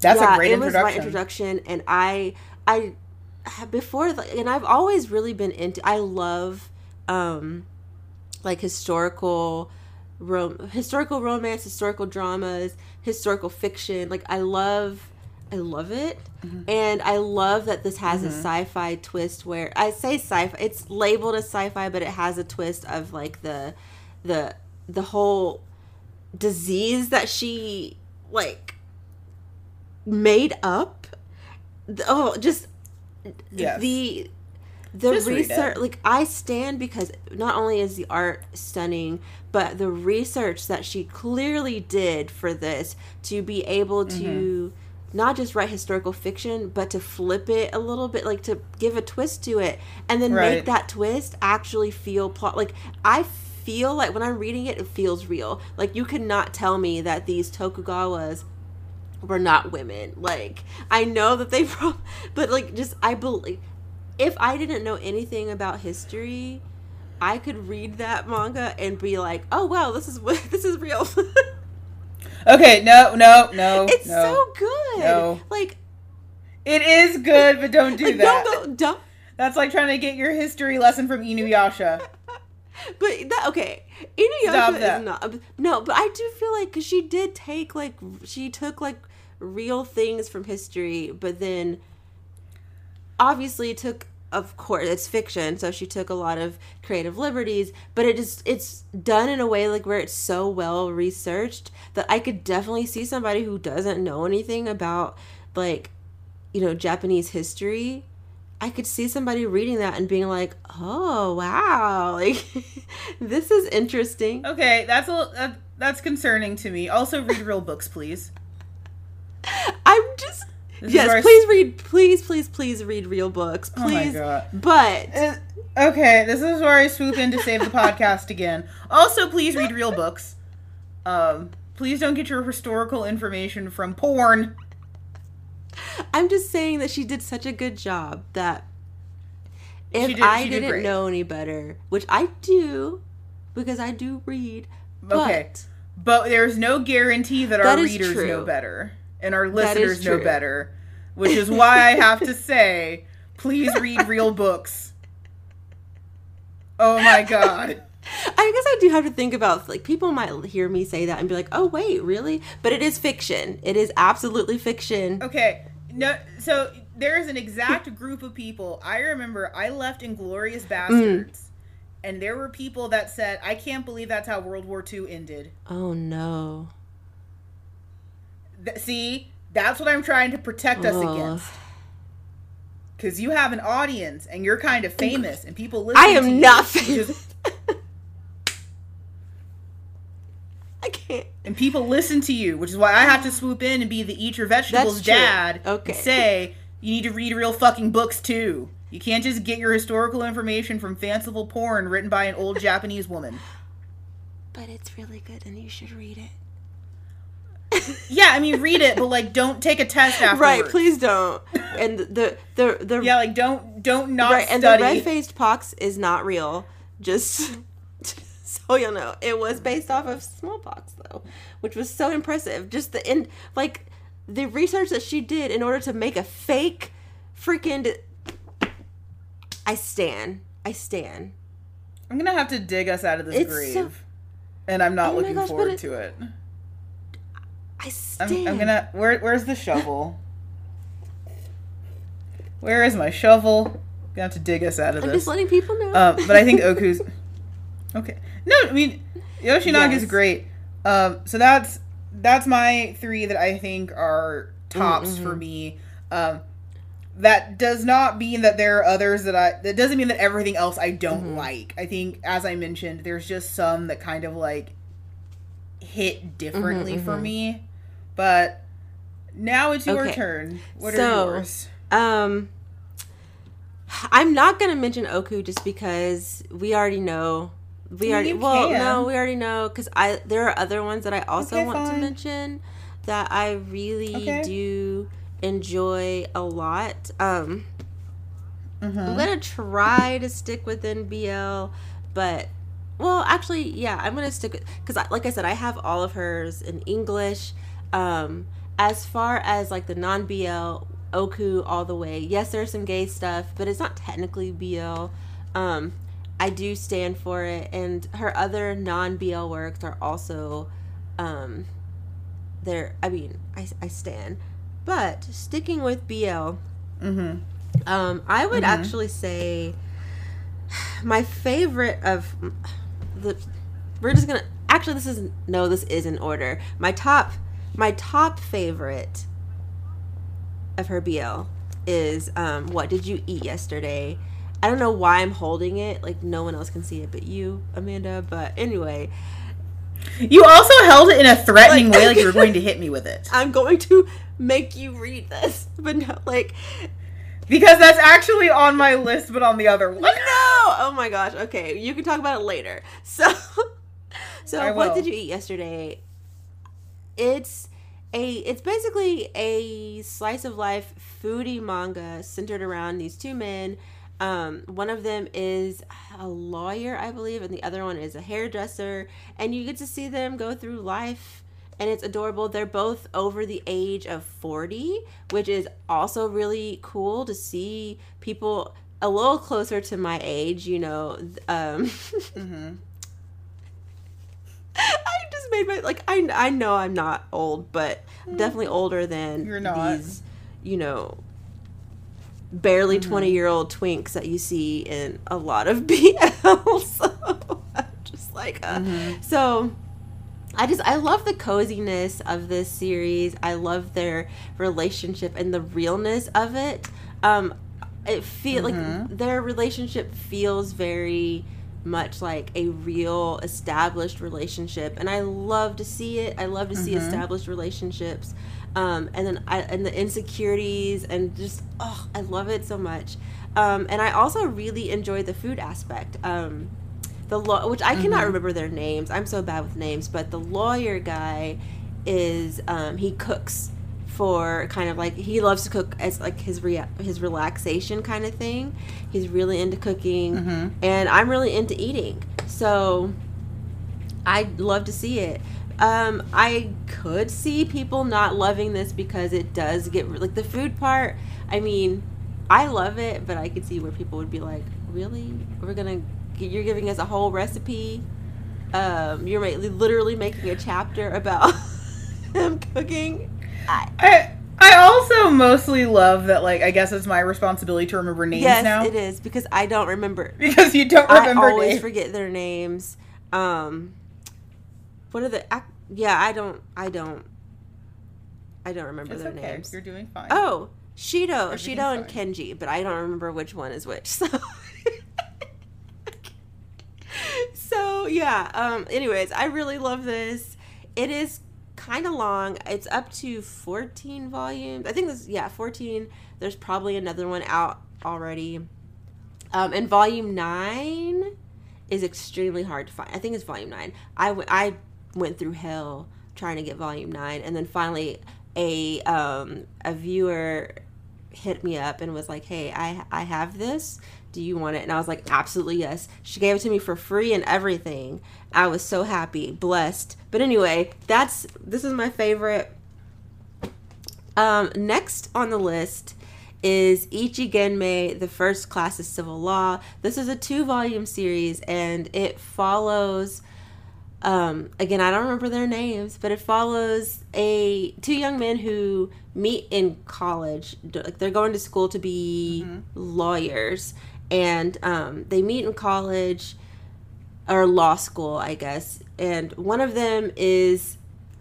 that's yeah, a great it was my introduction. and I, I, have before, and I've always really been into. I love, um, like historical, rom- historical romance, historical dramas, historical fiction. Like I love, I love it, Mm-hmm. and I love that this has a Mhm. sci-fi twist. Where I say sci-fi, it's labeled as sci-fi, but it has a twist of like the, the, the whole disease that she like made up oh just Yes. the the Just research like i stand because not only is the art stunning but the research that she clearly did for this to be able to Mm-hmm. not just write historical fiction but to flip it a little bit like to give a twist to it and then Right. make that twist actually feel plot like i feel like when i'm reading it it feels real like you could not tell me that these tokugawas were not women. Like I know that they, pro- but like just I believe if I didn't know anything about history, I could read that manga and be like, oh wow, this is what this is real. Okay, no, no, no. it's no. so good. No. Like, It is good, but don't do like that. don't go don't. That's like trying to get your history lesson from Inuyasha. But that okay, Inuyasha Stop is that. not no, but I do feel like because she did take like she took like real things from history, but then obviously took of course it's fiction, so she took a lot of creative liberties, but it is it's done in a way like where it's so well researched that I could definitely see somebody who doesn't know anything about like you know Japanese history I could see somebody reading that and being like, "Oh, wow. Like this is interesting." Okay, that's a that, that's concerning to me. Also, read real books, please. I'm just This Yes, please read please please please read real books. Oh my Please. god. but Uh, Okay, this is where I swoop in to save the podcast again. Also, please read real books. Um, please don't get your historical information from porn. I'm just saying that she did such a good job that if did- I did didn't great. know any better, which I do because I do read. But Okay. But there's no guarantee that, our readers true. know better. And our listeners know better, which is why I have to say, please read real books. Oh my god. I guess I do have to think about like people might hear me say that and be like, "Oh wait, really?" But it is fiction. It is absolutely fiction. Okay. No so there is an exact group of people. I remember I left Inglourious mm. Basterds. And there were people that said, I can't believe that's how World War II ended. Oh no. Th- see, that's what I'm trying to protect us Ugh. against. Because you have an audience and you're kind of famous and people listen I am not famous. I can't. and people listen to you, which is why I have to swoop in and be the eat your vegetables That's true. dad. Okay. And say you need to read real fucking books too. You can't just get your historical information from fanciful porn written by an old Japanese woman. But it's really good and you should read it. Yeah, I mean read it, but like don't take a test afterwards. Right, please don't. And the the the Yeah, like don't don't not right, and the red faced pox is not real. Just so you'll know, it was based off of smallpox though, which was so impressive. Just the in like the research that she did in order to make a fake freaking. I stand. I stand. I'm gonna have to dig us out of this It's grave, so- and I'm not Oh looking gosh, forward it- to it. I I'm, stand. I'm gonna. Where, where's the shovel? Where is my shovel? I'm gonna have to dig us out of I'm this. just letting people know. Um, but I think Ōoku's okay. No, I mean Yoshinaga is Yes. great. Um, so that's that's my three that I think are tops Mm-hmm. for me. Um, that does not mean that there are others that I. That doesn't mean that everything else I don't Mm-hmm. like. I think, as I mentioned, there's just some that kind of like hit differently Mm-hmm, for me. But now it's your Okay. turn. What So, are yours? Um, I'm not gonna mention Ōoku just because we already know. We already well, can. no, we already know because I there are other ones that I also Okay, want to mention that I really Okay. do enjoy a lot. Um, Mhm. I'm gonna try to stick within BL, but well, actually, yeah, I'm gonna stick because, like I said, I have all of hers in English. Um, as far as like the non BL Ōoku all the way, yes, there's some gay stuff, but it's not technically BL. Um, I do stand for it, and her other non BL works are also, um, there. I mean, I I stand, but sticking with BL. Mhm. Um, I would Mhm. actually say my favorite of the. We're just gonna actually. This is no. This is in order. My top. My top favorite of her BL is um, what did you eat yesterday? I don't know why I'm holding it. Like no one else can see it but you, Amanda. But anyway, You also held it in a threatening Like- way, like you were going to hit me with it. I'm going to make you read this. But no, like Because that's actually on my list, but on the other one. No! Oh my gosh. Okay, you can talk about it later. So, so what did you eat yesterday? It's a it's basically a slice of life foodie manga centered around these two men. Um, one of them is a lawyer, I believe, and the other one is a hairdresser, and you get to see them go through life and it's adorable. They're both over the age of 40, which is also really cool to see people a little closer to my age, you know. Um, Mm-hmm. I just made my like I I know I'm not old, but definitely older than You're not. these, you know, barely 20 year old twinks that you see in a lot of BL. So just like, uh, so I just I love the coziness of this series. I love their relationship and the realness of it. Um, it feel like their relationship feels very much like a real established relationship and i love to see it. I love to see established relationships. Um, and then I, and the insecurities and just oh i love it so much. Um, and i also really enjoy the food aspect. Um, the law which i cannot remember their names. I'm so bad with names. But the lawyer guy is um, he cooks for kind of like he loves to cook as like his rea- his relaxation kind of thing. He's really into cooking, and I'm really into eating. So I love to see it. Um, I could see people not loving this because it does get like the food part. I mean, I love it, but I could see where people would be like, "Really? We're gonna? You're giving us a whole recipe? Um, you're literally making a chapter about him cooking." I, I I also mostly love that like I guess it's my responsibility to remember names yes, now it is because I don't remember. because you don't remember I always names. forget their names. Um, what are the? ac- Yeah, I don't. I don't. I don't remember It's their okay. names. You're doing fine. Oh, Shiro, Shiro, and fine. Kenji, but I don't remember which one is which. So, so yeah. Um. Anyways, I really love this. It is kind of long. It's up to fourteen volumes. I think this. Yeah, fourteen. There's probably another one out already. Um. And volume nine is extremely hard to find. I think it's volume nine. I went. I went through hell trying to get volume nine, and then finally a um a viewer hit me up and was like, "Hey, I I have this. Do you want it?" And I was like, "Absolutely yes." She gave it to me for free and everything. I was so happy, blessed. But anyway, that's this is my favorite. Um, next on the list is Ichigenme, the first class of civil law. This is a two volume series and it follows um again I don't remember their names, but it follows a two young men who meet in college. Like they're going to school to be lawyers and um they meet in college or law school, I guess. And one of them is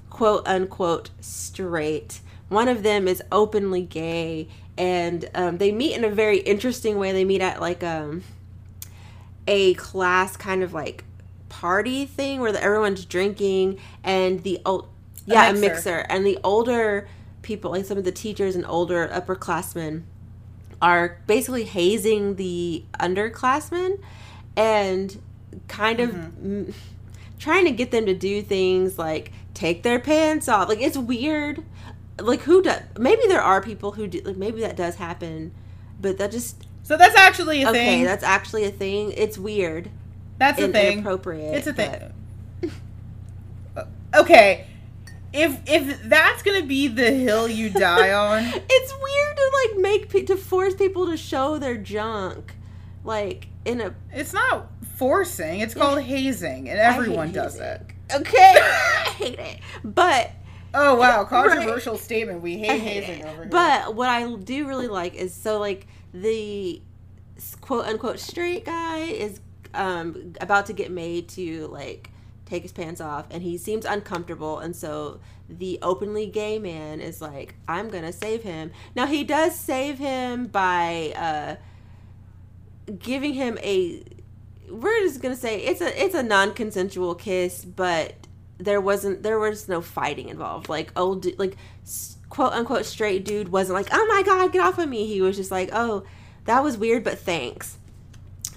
quote unquote straight. One of them is openly gay, and um, they meet in a very interesting way. They meet at like um, a class kind of like party thing where the, everyone's drinking, and the old yeah a mixer. mixer, and the older people, like some of the teachers and older upperclassmen, are basically hazing the underclassmen, and kind of mm, trying to get them to do things like take their pants off. Like it's weird. Like who does? Maybe there are people who do. Like maybe that does happen, but that just So that's actually a okay. thing. That's actually a thing. It's weird That's a thing. inappropriate. It's a but- thing. Okay. If if that's gonna be the hill you die on, It's weird like make pe- to force people to show their junk, like in a. it's not forcing. It's called hazing, and everyone does hazing. it. Okay, I hate it, but Oh wow, Right. controversial statement. We hate hate hazing it. over here. But what I do really like is so like the quote unquote straight guy is um about to get made to like take his pants off and he seems uncomfortable and so the openly gay man is like I'm to save him. Now he does save him by uh giving him a we're just to say it's a it's a non-consensual kiss but there wasn't there was no fighting involved. Like old like quote unquote straight dude wasn't like oh my god get off of me. He was just like oh that was weird but thanks.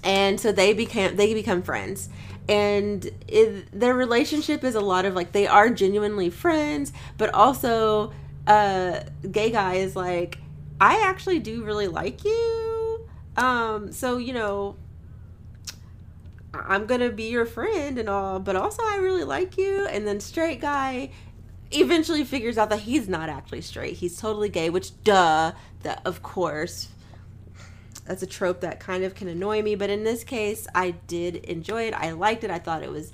And so they became they become friends and it, their relationship is a lot of like they are genuinely friends but also uh gay guy is like i actually do really like you um so you know I'm gonna be your friend and all, but also I really like you. And then straight guy eventually figures out that he's not actually straight. He's totally gay, which duh, that of course. That's a trope that kind of can annoy me, but in this case, I did enjoy it. I liked it. I thought it was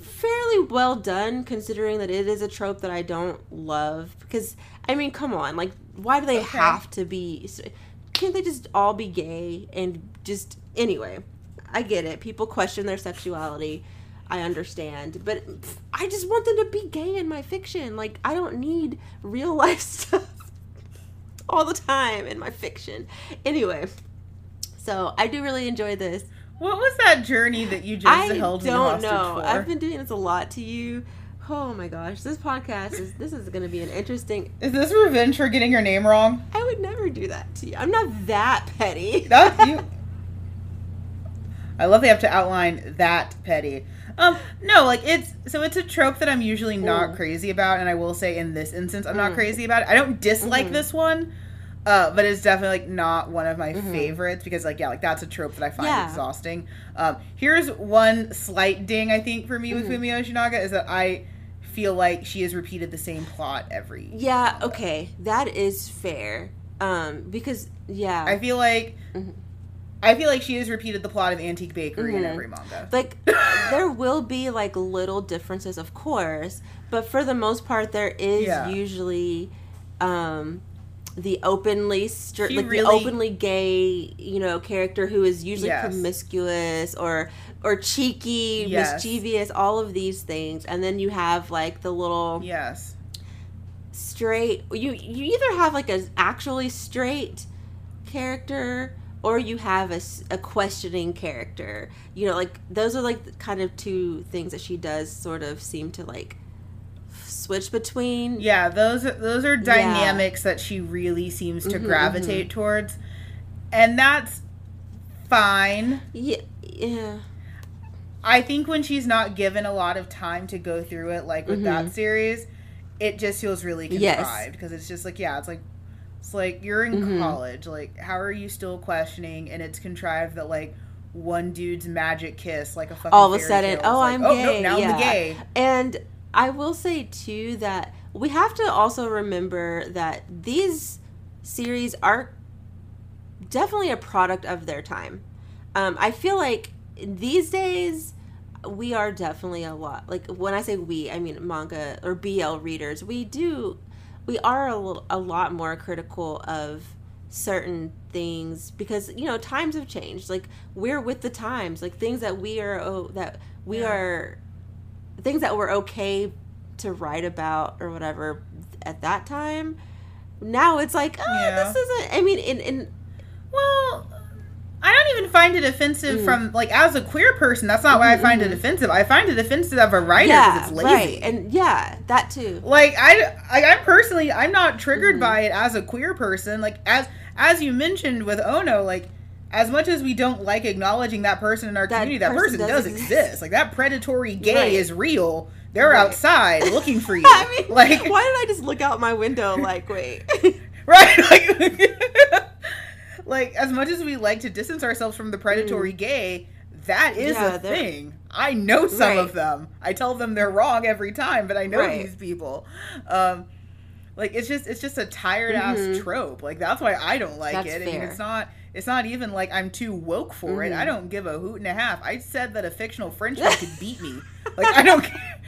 fairly well done considering that it is a trope that I don't love because I mean, come on, like why do they Okay. have to be can't they just all be gay and just anyway, I get it. People question their sexuality. I understand, but I just want them to be gay in my fiction. Like I don't need real life stuff all the time in my fiction. Anyway, so I do really enjoy this. what was that journey that you just I held me don't know. for? I've been doing this a lot to you. Oh my gosh, this podcast is this is going to be an interesting. Is this revenge for getting your name wrong? I would never do that to you. I'm not that petty. That you. I love they have to outline that petty. Um, no, like it's so it's a trope that I'm usually not Mm. crazy about, and I will say in this instance I'm not Mm. crazy about it. I don't dislike Mhm. this one. Uh, but it's definitely like not one of my favorites because like yeah like that's a trope that I find Mm-hmm. Yeah. exhausting. Um, here's one slight ding I think for me with Mm-hmm. Fumi Yoshinaga is that I feel like she has repeated the same plot every. Yeah, okay. That is fair. Um because yeah. I feel like Mm-hmm. I feel like she has repeated the plot of Antique Bakery in Mhm. every manga. like there will be like little differences of course but for the most part there is Yeah. usually um the openly stri- She like the openly gay you know character who is usually Yes. promiscuous or or cheeky Yes. mischievous all of these things and then you have like the little yes. straight you you either have like a actually straight character or you have a questioning character you know like those are like the kind of two things that she does sort of seem to like switch between Yeah, those are, those are dynamics that she really seems to Mhm, gravitate towards, and that's fine. yeah yeah I think when she's not given a lot of time to go through it, like with that series, it just feels really Mm-hmm. Yes. contrived because it's just like yeah, it's like it's like you're in Mhm. college, like how are you still questioning? And it's contrived that like one dude's magic kiss, like a fucking All of a sudden, oh, like, I'm oh, gay, No, now I'm gay. And I will say too that we have to also remember that these series are definitely a product of their time. Um, I feel like these days we are definitely a lot like when I say we, I mean manga or BL readers. We do we are a little a lot more critical of certain things because you know times have changed like we're with the times like things that we are oh, that we Yeah. are things that were okay to write about or whatever at that time now it's like oh Yeah. this isn't i mean in, in Well, I don't even find it offensive Mm. from like as a queer person. That's not why I find it offensive. I find it offensive of a writer because yeah it's lazy. right and yeah that too like I, I, I'm personally, I'm not triggered Mhm. by it as a queer person. Like as as you mentioned with Ono, like as much as we don't like acknowledging that person in our That community, that person person does does exist. exist. Like that predatory gay Right. is real. They're Right. outside looking for you. i mean like why did i just look out my window like wait right like, like as much as we like to distance ourselves from the predatory gay that is Mm. Yeah, a they're- thing. I know some Right. of them. I tell them they're wrong every time but i know Right. these people. Um like it's just it's just a tired ass Mhm. trope. Like that's why i don't like That's it. I mean it's not it's not even like i'm too woke for it. Mhm. i don't give a hoot and a half. I said that a fictional frenchman could beat me. Like i don't care.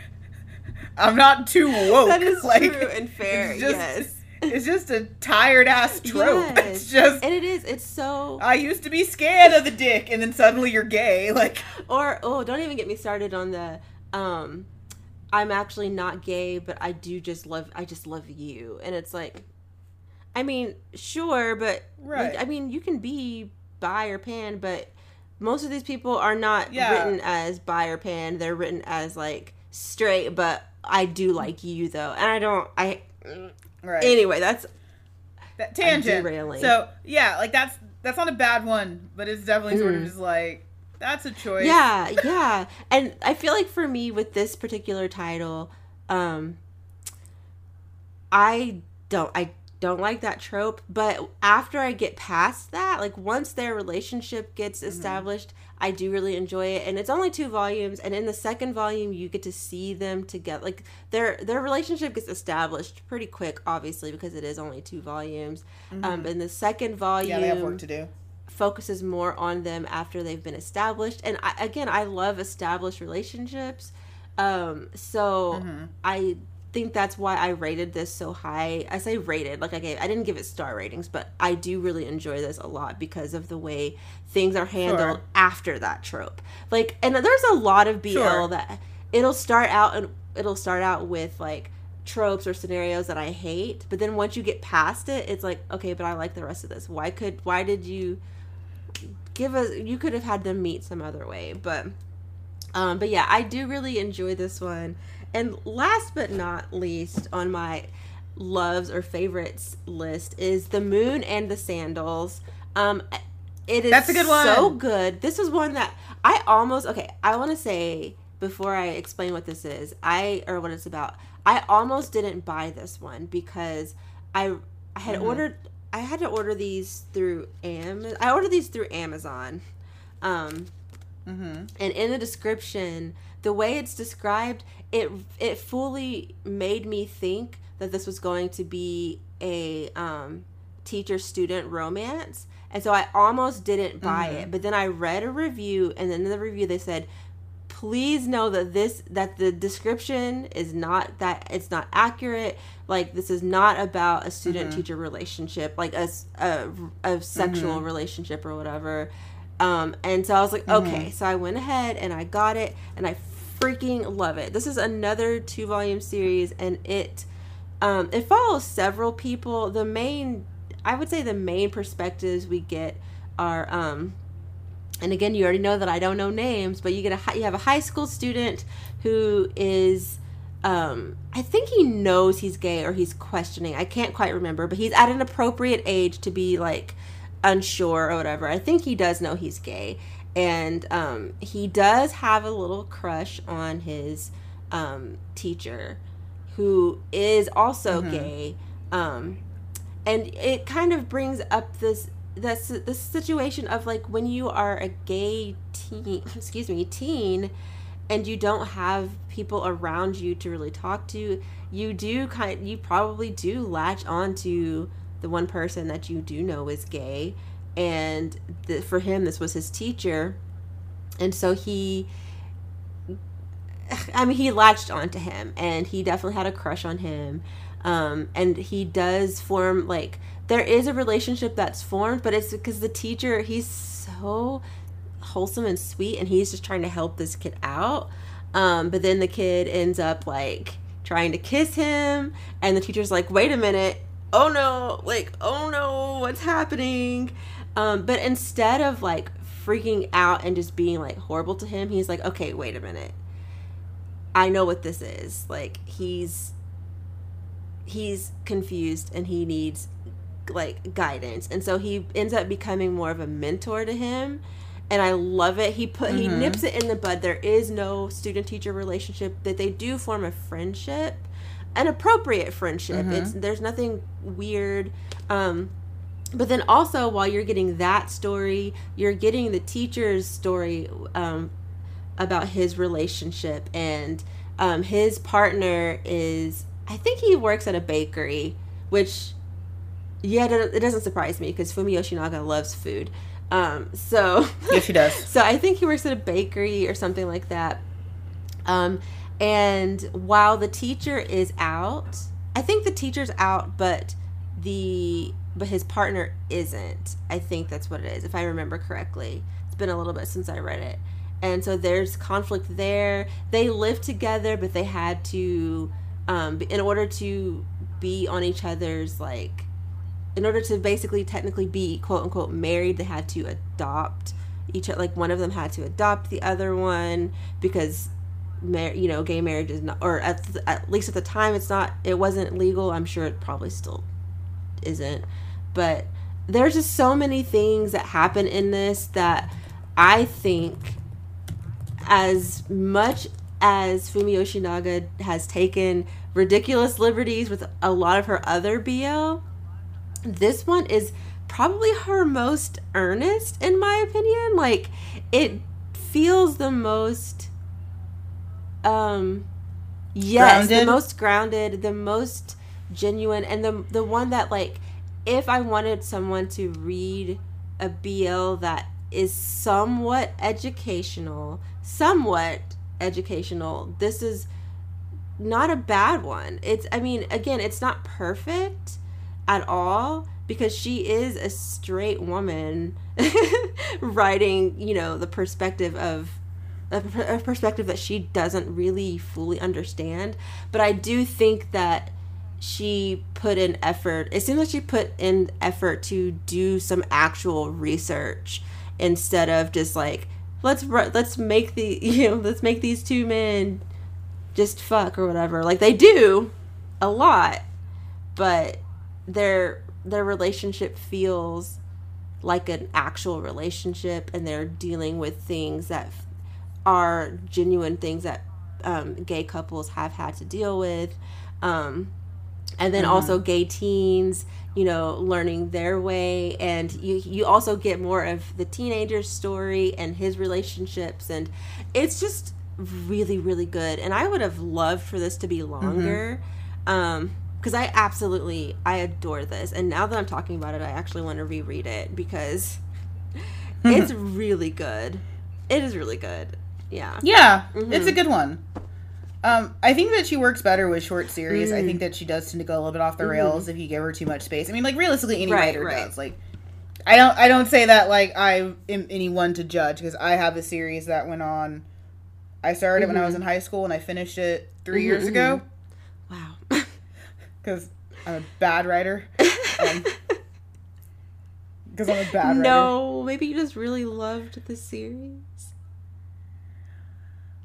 I'm not too woke. that is like true and fair just- yes it's just a tired ass trope. Yes. It's just and it is it's so I used to be scared of the dick, and then suddenly you're gay. Like, or oh don't even get me started on the um i'm actually not gay but i do just love i just love you and it's like i mean sure but Right. like, i mean you can be bi or pan but most of these people are not Yeah. written as bi or pan they're written as like straight but i do like you though and i don't i right? anyway that's that tangent. derailing. So yeah, like that's that's not a bad one, but it's definitely sort of Mhm. just like that's a choice. yeah yeah and i feel like for me with this particular title um i don't i don't like that trope but after i get past that like once their relationship gets established i do really enjoy it and it's only two volumes and in the second volume you get to see them together like their their relationship gets established pretty quick obviously because it is only two volumes um in the second volume yeah, they have work to do. focuses more on them after they've been established and I, again i love established relationships um so Mm-hmm. i think that's why i rated this so high i say rated like i gave i didn't give it star ratings but i do really enjoy this a lot because of the way things are handled Sure. after that trope like and there's a lot of bl Sure. that it'll start out and it'll start out with like tropes or scenarios that I hate, but then once you get past it, it's like, okay, but I like the rest of this. Why could why did you give us you could have had them meet some other way, but um but yeah, I do really enjoy this one. And last but not least on my loves or favorites list is The Moon and the Sandals. Um it is That's a good one. so good. This is one that I almost okay, I want to say before I explain what this is, I or what it's about. I almost didn't buy this one because I I had Mhm. ordered I had to order these through Am. I ordered these through Amazon. Um, Mm-hmm. and in the description the way it's described it it fully made me think that this was going to be a um, teacher student romance and so i almost didn't buy it. But then i read a review and then in the review they said please know that this that the description is not that it's not accurate. Like this is not about a student teacher relationship like a a sexual relationship or whatever. Um, and so I was like, okay. So I went ahead and I got it, and I freaking love it. This is another two volume series, and it um, it follows several people. The main, I would say, the main perspectives we get are, um, and again, you already know that I don't know names, but you get a you have a high school student who is. Um, I think he knows he's gay or he's questioning. I can't quite remember, but he's at an appropriate age to be like unsure or whatever. I think he does know he's gay, and um, he does have a little crush on his um, teacher, who is also gay. Um, and it kind of brings up this this this situation of like when you are a gay teen, excuse me, teen, and you don't have people around you to really talk to, you do kind you probably do latch onto the one person that you do know is gay, and for him this was his teacher, and so he. I mean, he latched onto him, and he definitely had a crush on him. Um, and he does form like there is a relationship that's formed, but it's because the teacher he's so wholesome and sweet, and he's just trying to help this kid out. Um, but then the kid ends up like trying to kiss him, and the teacher's like, "Wait a minute! Oh no! Like, oh no! What's happening?" Um, but instead of like freaking out and just being like horrible to him, he's like, "Okay, wait a minute." I know what this is. Like he's he's confused and he needs like guidance. And so he ends up becoming more of a mentor to him. And I love it. He put he nips it in the bud. There is no student teacher relationship that they do form a friendship, an appropriate friendship. It's there's nothing weird. Um but then also while you're getting that story, you're getting the teacher's story um, about his relationship. And um, his partner is i think he works at a bakery which yeah it doesn't surprise me because fumi yoshinaga loves food. Um, so Yes, she does. so i think he works at a bakery or something like that. Um, and while the teacher is out i think the teacher's out but the but his partner isn't. I think that's what it is if i remember correctly. It's been a little bit since i read it. And so there's conflict there. They live together but they had to um, in order to be on each other's like in order to basically technically be quote unquote married they had to adopt each like one of them had to adopt the other one because mar- you know gay marriage is not or at, th- at least at the time it's not it wasn't legal. I'm sure it probably still isn't but there's just so many things that happen in this that i think as much as Fumi Yoshinaga has taken ridiculous liberties with a lot of her other BL, this one is probably her most earnest, in my opinion. Like, it feels the most, um, yes, the most grounded, the most genuine, and the the one that like, if I wanted someone to read a BL that is somewhat educational, somewhat educational, this is not a bad one. It's I mean, again, it's not perfect at all because she is a straight woman writing, you know, the perspective of a, perspective that she doesn't really fully understand, but I do think that she put in effort. It seems like she put in effort to do some actual research instead of just like let's let's make the you know let's make these two men just fuck or whatever. Like they do a lot, but their their relationship feels like an actual relationship, and they're dealing with things that are genuine things that um, gay couples have had to deal with. Um, and then also gay teens you know learning their way. And you you also get more of the teenager's story and his relationships. And it's just really really good. And i would have loved for this to be longer um because i absolutely i adore this. And now that i'm talking about it i actually want to reread it because it's really good. It is really good. Yeah. Yeah, it's Mm-hmm. a good one. Um, I think that she works better with short series. Mm. I think that she does tend to go a little bit off the rails if you give her too much space. I mean, like realistically, any Mm-hmm. Right, writer right. does. Like, I don't, I don't say that like I am anyone to judge because I have a series that went on. I started it when I Mm-hmm. was in high school and I finished it 3 years ago wow because I'm a bad writer. Because I'm a bad writer. no maybe you just really loved the series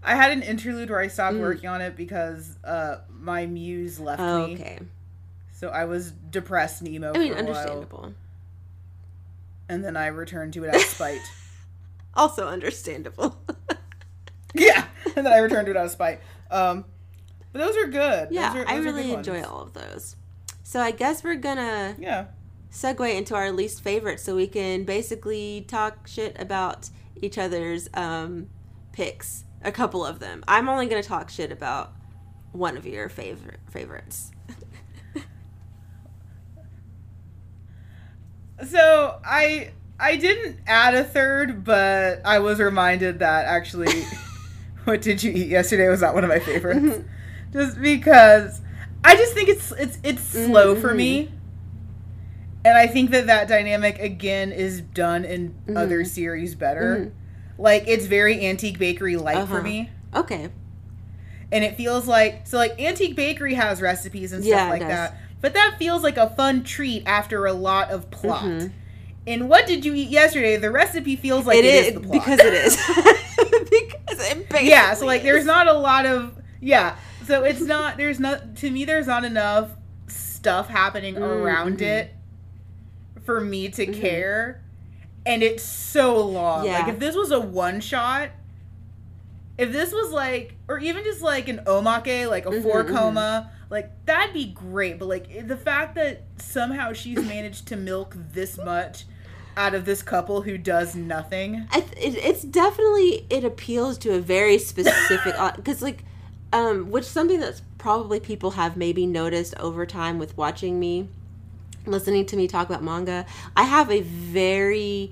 I had an interlude where I stopped Mm. working on it because uh, my muse left oh, me. okay So I was depressed and emo i mean for a while, understandable and then I returned to it out of spite. also understandable yeah, and then I returned to it out of spite. Um, but those are good. yeah those are, i those are really enjoy all of those so i guess we're gonna Yeah, segue into our least favorite so we can basically talk shit about each other's um picks a couple of them. I'm only gonna talk shit about one of your favorite favorites. So I I didn't add a third, but I was reminded that actually, what did you eat yesterday was not one of my favorites, just because I just think it's it's it's slow for me. Mm-hmm. And I think that that dynamic again is done in other mm-hmm. series better. Mm-hmm. Like it's very antique bakery for Uh-huh. me. okay and it feels like so like antique bakery has recipes and stuff Yeah, it like that but that feels like a fun treat after a lot of plot Mhm. and what did you eat yesterday the recipe feels like it is, the plot. because it is because it yeah so like there's not a lot of yeah so it's not there's not to me there's not enough stuff happening around Mhm. it for me to care and it's so long Yeah. like if this was a one shot if this was like or even just like an omake like a Mhm, four mhm. koma like that'd be great but like the fact that somehow she's managed to milk this much out of this couple who does nothing I th- it, it's definitely it appeals to a very specific because like um which something that's probably people have maybe noticed over time with watching me listening to me talk about manga i have a very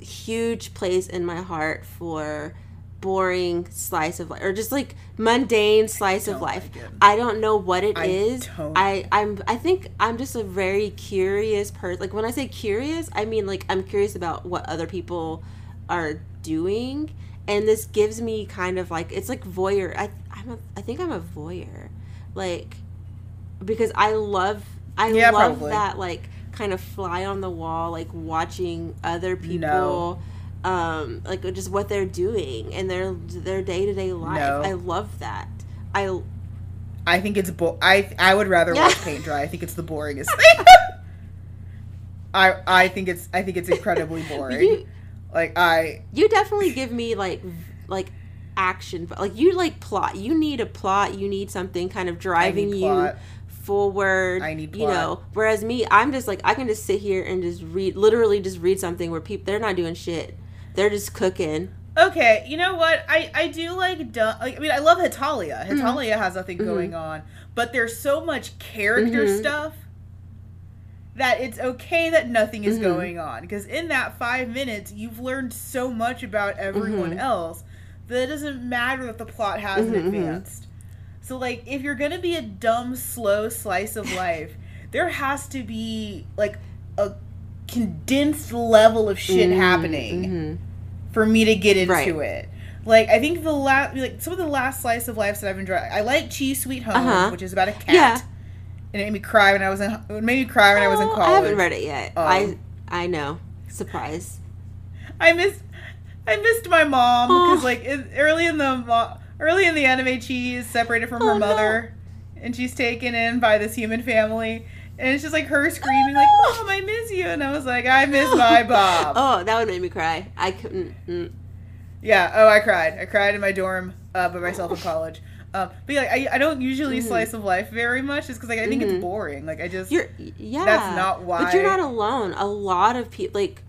huge place in my heart for boring slice of life or just like mundane slice of life. like i don't know what it I is. I i'm i think i'm just a very curious person like when i say curious i mean like i'm curious about what other people are doing. And this gives me kind of like it's like voyeur i i'm a, i think i'm a voyeur. Like because i love i Yeah, love probably. that like kind of fly on the wall like watching other people No. um like just what they're doing and their their day-to-day life No. i love that i I think it's bo- I I would rather Yeah. watch paint dry. I think it's the boringest thing. I I think it's I think it's incredibly boring. you like I you definitely give me like like action but like you like plot you need a plot you need something kind of driving you plot. Forward I need you know whereas me i'm just like i can just sit here and just read literally just read something where people they're not doing shit they're just cooking Okay, you know what? I I do like du- like I mean I love Hetalia. Mm-hmm. Has nothing going on, but there's so much character Mhm. stuff that it's okay that nothing is Mhm. going on because in that 5 minutes you've learned so much about everyone Mhm. else that it doesn't matter that the plot hasn't advanced. So like if you're going to be a dumb slow slice of life, there has to be like a condensed level of shit Mhm, happening mhm. for me to get into Right. it. Like I think the last, like some of the last slice of lives that I've enjoyed. I like Chi's Sweet Home, Uh-huh. which is about a cat, Yeah. and it made me cry when I was in. It made me cry when I was in Oh, college. i haven't read it yet Um, i i know surprise I missed, I missed my mom because Oh. like in, early in the mo- early in the anime, she's separated from Oh, her no. mother, and she's taken in by this human family. And it's just like her screaming, no. like, "Mom, I miss you!" And I was like, "I miss my Bob." oh that would make me cry i couldn't mm. Yeah. Oh, I cried. I cried in my dorm uh, by myself in college. Um, but yeah, like, I, I don't usually Mhm. slice of life very much, just because like I think Mhm. it's boring. Like I just You're yeah. That's not why. But you're not alone. A lot of people like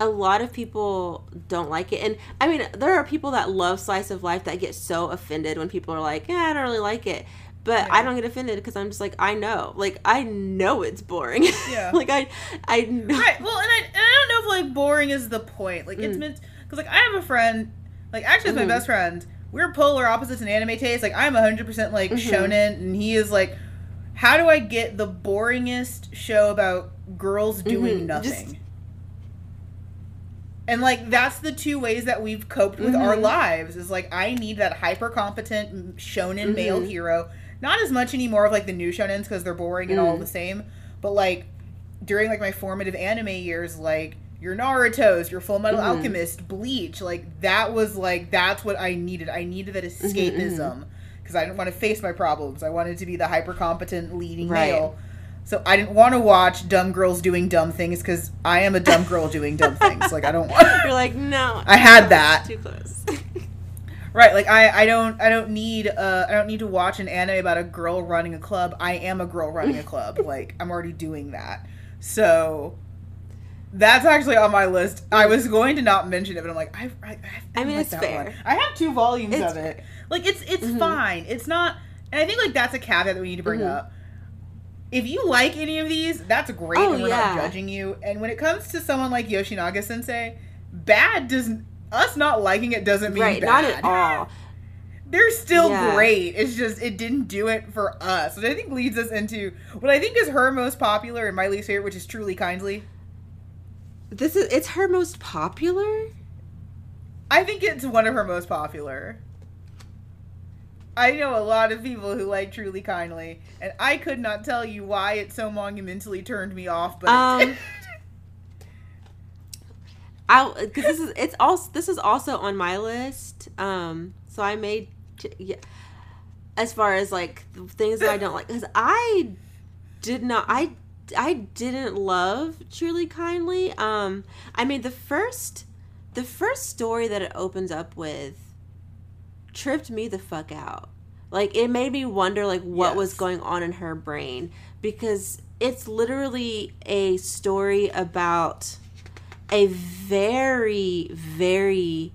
a lot of people don't like it. And I mean, there are people that love slice of life that get so offended when people are like, "Yeah, I don't really like it." But I don't get offended because I'm just like, I know. Like I know it's boring. Yeah. like I I know. Right. Well, and I, and I don't know if like boring is the point. Like it's Mm. meant because like I have a friend, like actually it's Mhm. my best friend. We're polar opposites in anime taste. Like I'm 100 percent like Mhm. shonen, and he is like, how do I get the boringest show about girls doing Mhm. nothing? Just- and like that's the two ways that we've coped with our Mhm. lives is like I need that hyper competent shonen male Mhm. hero. Not as much anymore of like the new shonens because they're boring and all Mm. the same. But like during like my formative anime years, like your Naruto's, your Full Metal Mhm. Alchemist, Bleach, like that was like that's what I needed. I needed that Mm-hmm, escapism because I didn't want to face my problems. I wanted to be the hyper competent leading Right. male. So I didn't want to watch dumb girls doing dumb things because I am a dumb girl doing dumb things. Like I don't want. You're like, no. I had that. Too close. Right, like I, I don't I don't need uh I don't need to watch an anime about a girl running a club. I am a girl running a club. like I'm already doing that. So that's actually on my list. I was going to not mention it, but I'm like I I, I, I mean, like it's fair. one. I have two volumes It's of it. Like it's it's Mhm. fine. It's not and I think like that's a caveat that we need to bring Mhm. up. If you like any of these, that's great Oh, and we're yeah. not judging you. And when it comes to someone like Yoshinaga sensei, bad doesn't us not liking it doesn't mean right, bad not at all. they're still Yeah. great. It's just it didn't do it for us, which I think leads us into what I think is her most popular and my least favorite, which is Truly Kindly. This is it's her most popular. I think it's one of her most popular. I know a lot of people who like Truly Kindly, and I could not tell you why it so monumentally turned me off, but Um. I because this is it's also this is also on my list. Um, so I made yeah. As far as like the things that I don't like, because I did not I I didn't love truly kindly. Um, I mean the first the first story that it opens up with tripped me the fuck out. Like it made me wonder like what was going on in her brain. Because it's literally a story about a very very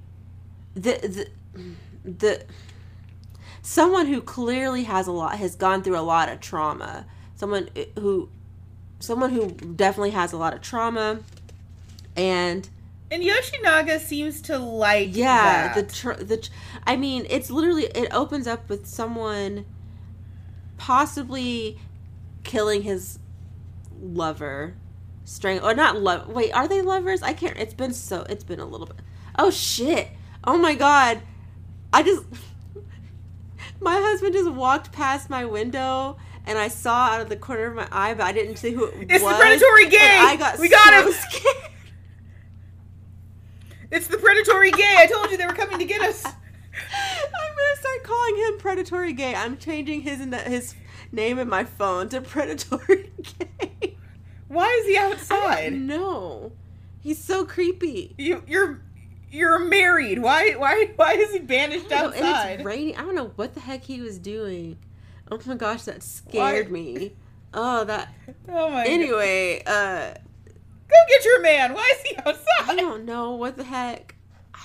the the the someone who clearly has a lot has gone through a lot of trauma. Someone eh, who someone who definitely has a lot of trauma. And and Yoshinaga seems to like yeah that. the tr- the tr- i mean it's literally it opens up with someone possibly killing his lover string or not love wait are they lovers i can't it's been so it's been a little bit oh shit oh my god i just my husband just walked past my window and i saw out of the corner of my eye but i didn't see who it It's was the predatory gay. and i got we got so him. scared It's the predatory gay. I told you they were coming to get us. I'm gonna start calling him predatory gay. I'm changing his his name in my phone to predatory gay. Why is he outside? No, he's so creepy. You, you're you're married. Why why why is he banished know, and outside? it's raining. I don't know what the heck he was doing. Oh my gosh, that scared Why- me. Oh, that. Oh my. God. Anyway, uh, go get your man. Why is he outside? I don't know what the heck.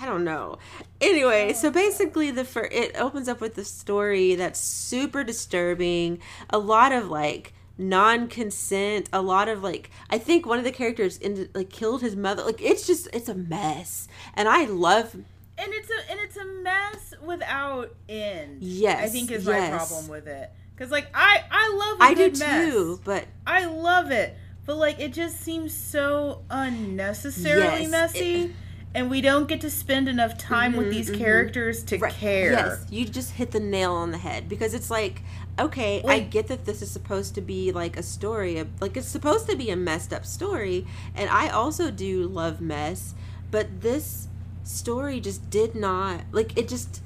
I don't know. Anyway, so oh. basically, the fir- it opens up with the story that's super disturbing. A lot of like non-consent. A lot of like I think one of the characters in, like killed his mother. Like it's just it's a mess, and I love And it's a and it's a mess without end. Yes, I think is my problem with it. Cause like I I love a I do mess. too, but I love it, but like it just seems so unnecessarily Yes, messy, and we don't get to spend enough time with Mhm, these mhm. characters to Right. care. Yes, you just hit the nail on the head because it's like, okay, I get that this is supposed to be like a story, of, like it's supposed to be a messed up story, and I also do love mess, but this story just did not like it. Just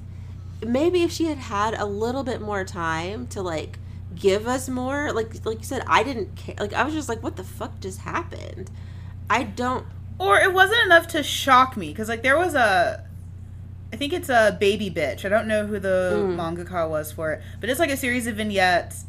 maybe if she had had a little bit more time to like give us more, like like you said, I didn't care. Like I was just like, what the fuck just happened? I don't. Or it wasn't enough to shock me because like there was a I think it's a baby bitch. I don't know who the Mm. mangaka was for it, but it's like a series of vignettes,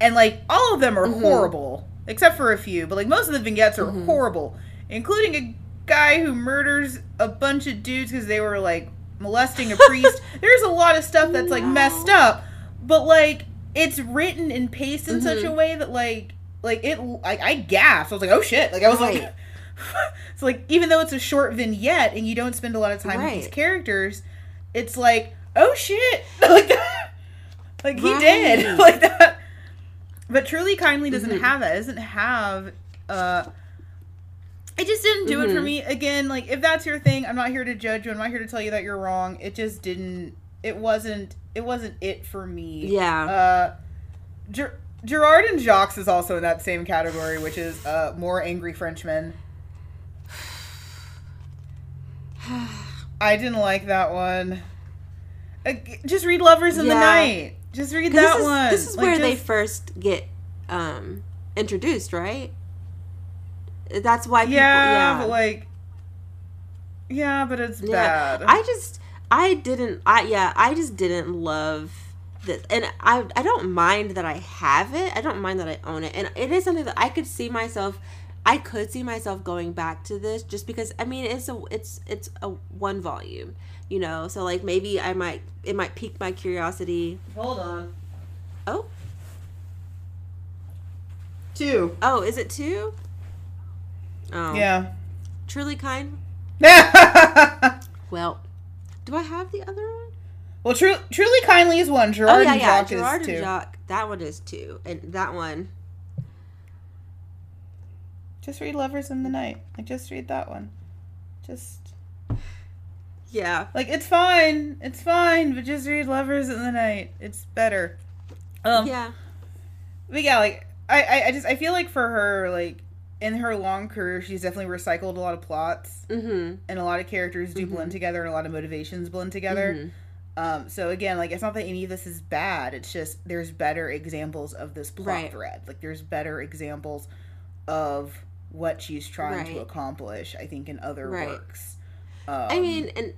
and like all of them are Mhm. horrible except for a few. But like most of the vignettes are Mhm. horrible, including a guy who murders a bunch of dudes because they were like molesting a priest. There's a lot of stuff that's like No. messed up, but like it's written and paced in such Mhm. a way that like like it like I gasped. I was like, oh shit! Like I was like. Right. it's like even though it's a short vignette and you don't spend a lot of time with these characters, it's like, oh shit, like that, like he did like that. But truly kindly doesn't Mhm. have that. It doesn't have. uh It just didn't do it for Mhm. me. Again, like if that's your thing, I'm not here to judge you. I'm not here to tell you that you're wrong. It just didn't. It wasn't. It wasn't it for me. Yeah. Uh, Ger- Gerard and Jacques is also in that same category, which is uh, more angry Frenchmen. I didn't like that one. Uh, just read Lovers in the Night. Just read that this is, one. This is Like, where they first get um introduced, right? That's why people yeah, yeah. but like, yeah, but it's Yeah. bad. I just I didn't I yeah, I just didn't love this and I I don't mind that I have it. I don't mind that I own it. And it is something that I could see myself I could see myself going back to this just because I mean it's a it's it's a one volume, you know. So like maybe I might it might pique my curiosity. Hold on. Oh, Two. oh, is it two? Oh, Yeah. Truly kind. Well, do I have the other one? well, tru- truly kindly is one. Gerard oh yeah, and yeah. Jacques Gerard is and two. Jacques. That one is two, and that one. Just read Lovers in the Night. Like, just read that one. Just Yeah. like it's fine. It's fine, but just read Lovers in the Night. It's better. Um, yeah. But yeah, like I, I, I just I feel like for her, like in her long career, she's definitely recycled a lot of plots, Mm-hmm. and a lot of characters do Mhm. blend together, and a lot of motivations blend together. Mhm. Um, so again, like it's not that any of this is bad. It's just there's better examples of this plot Right. thread. Like there's better examples of what she's trying to accomplish. I think in other Right. works. Um, I mean, and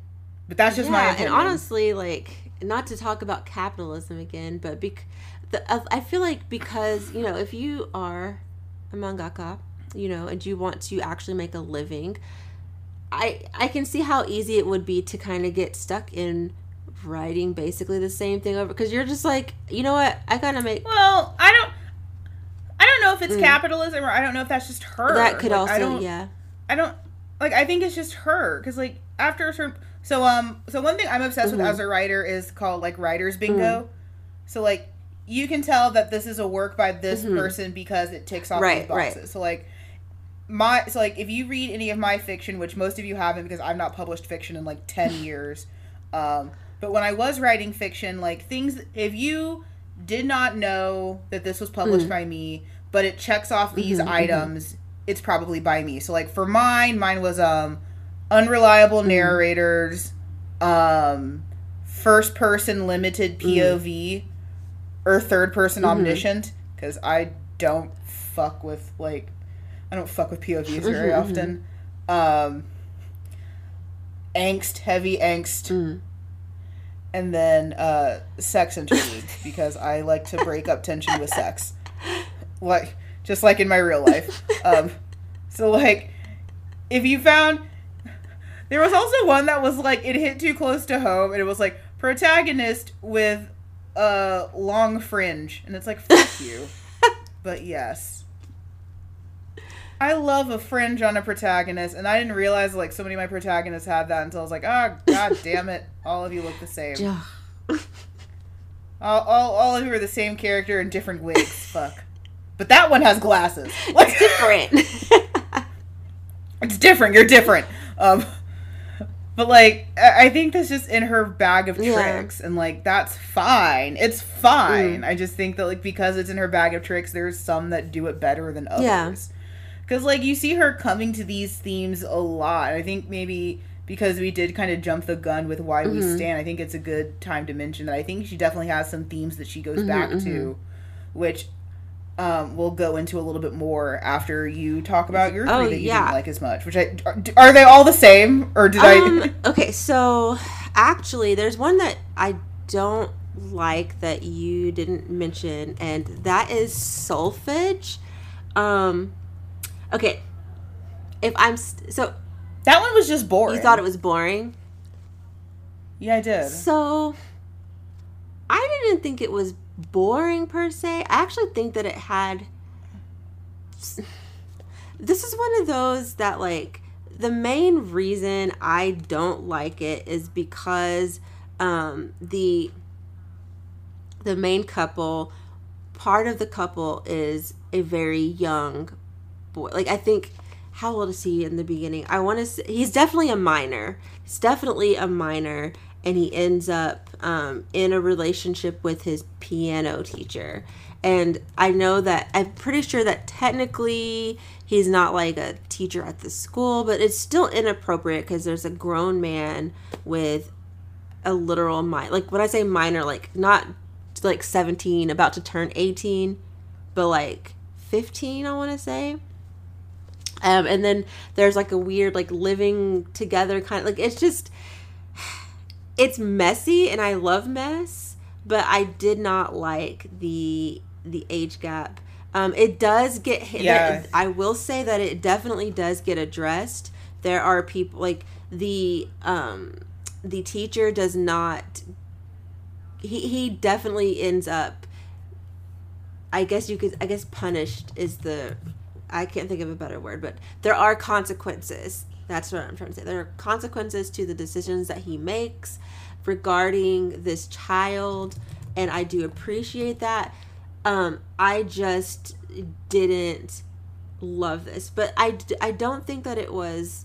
but that's just yeah, my and honestly, like not to talk about capitalism again, but bec- the, I feel like because you know if you are a mangaka, you know, and you want to actually make a living, I I can see how easy it would be to kind of get stuck in writing basically the same thing over because you're just like you know what I gotta make well, I don't. I don't know if it's Mm. capitalism or I don't know if that's just her. that could Like, I also don't, yeah I don't like. I think it's just her because like after a certain. So um. So one thing I'm obsessed Mhm. with as a writer is called like writer's bingo. So like you can tell that this is a work by this Mhm. person because it ticks off Right, these right. boxes. So like my so like if you read any of my fiction, which most of you haven't because I've not published fiction in like ten years. Um, but when I was writing fiction, like things if you did not know that this was published Mm. by me, but it checks off these Mhm, mhm. items, it's probably by me. So like for mine, mine was um unreliable Mm. narrators, um first person limited Mm. POV or third person Mhm. omniscient because I don't fuck with like I don't fuck with POVs very Mhm, often. Um angst, heavy angst, Mm. and then uh sex interludes because I like to break up tension with sex. Like just like in my real life. Um so like if you found there was also one that was like it hit too close to home and it was like protagonist with a long fringe and it's like fuck you. But yes. I love a fringe on a protagonist, and I didn't realize like so many of my protagonists had that until I was like, oh god damn it, all of you look the same. All, all, all of you are the same character in different wigs. Fuck. But that one has glasses. Like different it's different. You're different. Um, but like, I think that's just in her bag of Yeah. tricks, and like that's fine. It's fine. Mm. I just think that like because it's in her bag of tricks, there's some that do it better than others. Yeah. Because like you see her coming to these themes a lot. I think maybe because we did kind of jump the gun with why we Mhm. stand. I think it's a good time to mention that I think she definitely has some themes that she goes Mhm, back mhm. to, which um, we'll go into a little bit more after you talk about your Oh, three that you yeah. didn't like as much. Which I are, are they all the same or did um, I? okay, so actually, there's one that I don't like that you didn't mention, and that is Solfege. Um, okay, if I'm st- so That one was just boring. you thought it was boring, Yeah, I did. so I didn't think it was boring per se. I actually think that it had. This is one of those that like the main reason I don't like it is because um the the main couple part of the couple is a very young boy. Like I think how old is he in the beginning? I want to say he's definitely a minor. He's definitely a minor and he ends up um, in a relationship with his piano teacher. And I know that I'm pretty sure that technically he's not like a teacher at the school, but it's still inappropriate because there's a grown man with a literal minor. Like when I say minor, like not like 17, about to turn 18, but like 15, I want to say. Um, and then there's like a weird like living together kind of like it's just it's messy and I love mess, but I did not like the the age gap. Um, it does get hit. Yeah. I will say that it definitely does get addressed. There are people like the um the teacher does not he he definitely ends up I guess you could I guess punished is the I can't think of a better word, but there are consequences. That's what I'm trying to say. There are consequences to the decisions that he makes regarding this child, and I do appreciate that. Um, I just didn't love this, but I, I don't think that it was.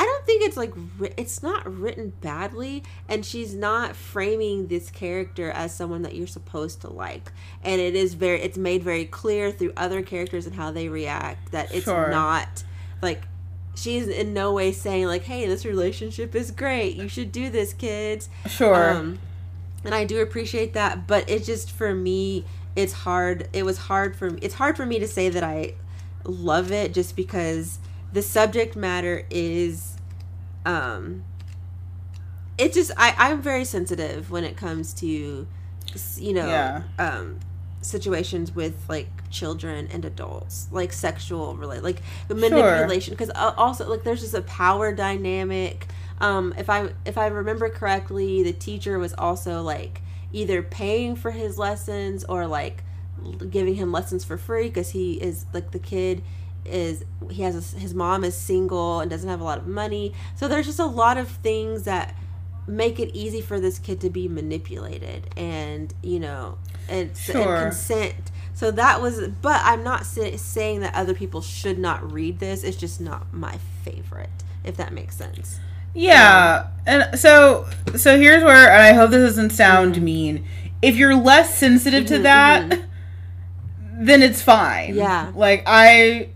I don't think it's like it's not written badly, and she's not framing this character as someone that you're supposed to like. And it is very, it's made very clear through other characters and how they react that it's Sure. not like she's in no way saying like, "Hey, this relationship is great. You should do this, kids." Sure. Um, and I do appreciate that, but it just for me, it's hard. It was hard for me. It's hard for me to say that I love it just because the subject matter is, um, it just I I'm very sensitive when it comes to, you know, Yeah. um, situations with like children and adults, like sexual relate, like manipulation. Because also like there's just a power dynamic um if i if i remember correctly the teacher was also like either paying for his lessons or like giving him lessons for free because he is like the kid is he has a, his mom is single and doesn't have a lot of money so there's just a lot of things that make it easy for this kid to be manipulated and you know and, Sure. and consent so that was but i'm not sa- saying that other people should not read this it's just not my favorite if that makes sense Yeah, and so so here's where, and I hope this doesn't sound mean. If you're less sensitive to Mhm, that, then it's fine. Yeah. like I,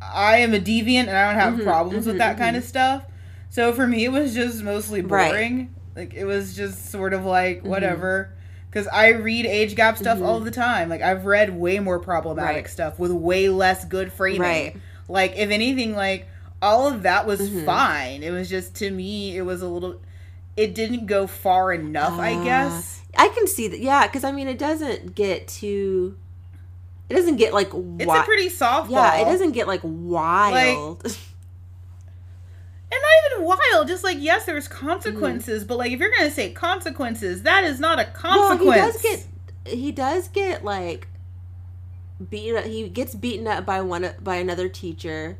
I am a deviant, and I don't have Mhm, problems with mhm, that kind of stuff. So for me, it was just mostly Right. boring. Like it was just sort of like Mm-hmm. whatever. Because I read age gap stuff all the time. Like I've read way more problematic Right. stuff with way less good framing. Right. Like if anything, like all of that was Mhm. fine. It was just to me, it was a little. It didn't go far enough, I Ah. guess. I can see that. Yeah, because I mean, it doesn't get too. It doesn't get like wild. It's a pretty softball. Yeah, it doesn't get like wild. and not even wild. Just like yes, there's consequences, but like if you're gonna say consequences, that is not a consequence. well, he does get. He does get like beaten. Up, he gets beaten up by one by another teacher.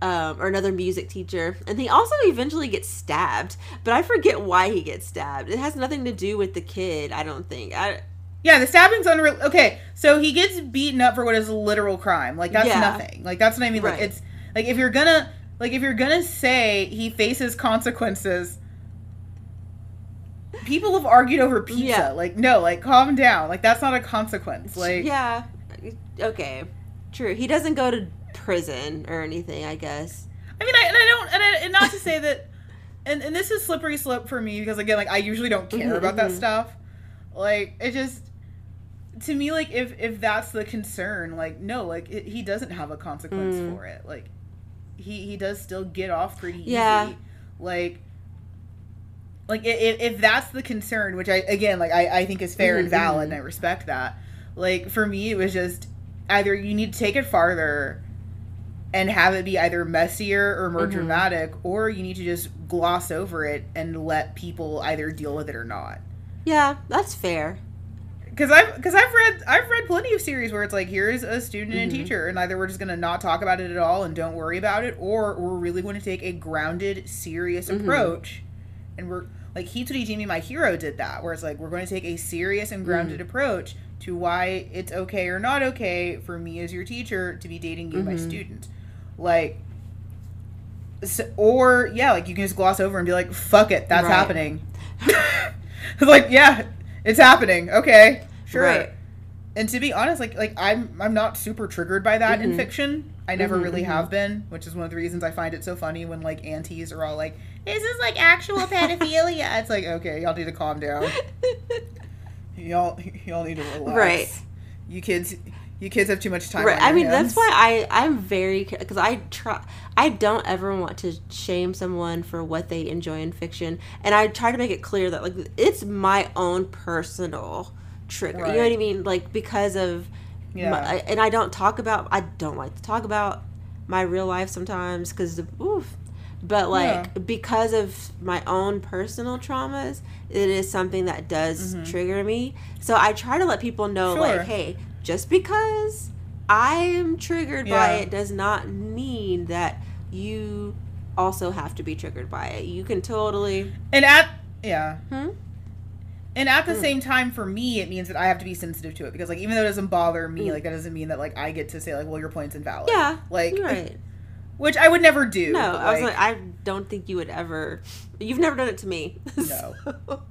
Um, or another music teacher, and he also eventually gets stabbed. But I forget why he gets stabbed. It has nothing to do with the kid. I don't think. I, Yeah, the stabbing's unreal. Okay, so he gets beaten up for what is a literal crime. Like that's Yeah. nothing. Like that's what I mean. Like it's like if you're gonna like if you're gonna say he faces consequences. People have argued over pizza. Yeah. Like no, like calm down. Like that's not a consequence. Like yeah, okay, true. He doesn't go to prison or anything. I guess. I mean, I, and I don't, and, I, and not to say that, and, and this is slippery slope for me because again, like I usually don't care Mhm, about that mhm. stuff. Like it just, to me, like if if that's the concern, like no, like it, he doesn't have a consequence Mm. for it. Like he he does still get off pretty easy. Yeah. Like like if, if that's the concern which i again like i, I think is fair and Mhm, valid and i respect that like for me it was just either you need to take it farther and have it be either messier or more Mhm. dramatic or you need to just gloss over it and let people either deal with it or not Yeah, that's fair. Because I've because I've read I've read plenty of series where it's like here's a student and Mhm. teacher and either we're just gonna not talk about it at all and don't worry about it or we're really going to take a grounded serious Mhm. approach and we're like Hitorijime My Hero did that where it's like we're going to take a serious and grounded Mm-hmm. approach to why it's okay or not okay for me as your teacher to be dating you my Mhm. student like so, or yeah like you can just gloss over and be like fuck it that's Right. happening like yeah it's happening okay sure Right. and to be honest like like i'm i'm not super triggered by that in Mhm. fiction i never Mhm, really mhm. have been which is one of the reasons i find it so funny when like aunties are all like this is like actual pedophilia it's like okay y'all need to calm down y'all y'all need to relax Right. you kids you kids have too much time right. I mean, hands. that's why I I'm very because I try. I don't ever want to shame someone for what they enjoy in fiction, and I try to make it clear that like it's my own personal trigger. You know what I mean? Like because of yeah my, and I don't talk about. I don't like to talk about my real life sometimes because oof. But like Yeah. because of my own personal traumas, it is something that does Mhm. trigger me. So I try to let people know, Sure. like, hey, just because I am triggered by it does not mean that you also have to be triggered by it. You can totally. and at yeah Hmm? And at the Mm. same time, for me, it means that I have to be sensitive to it because, like, even though it doesn't bother me, Mm. like, that doesn't mean that, like, I get to say, like, well, your point's invalid. Yeah, Like, right. which I would never do. No, but, I was like, I don't think you would ever. You've never done it to me. No. So-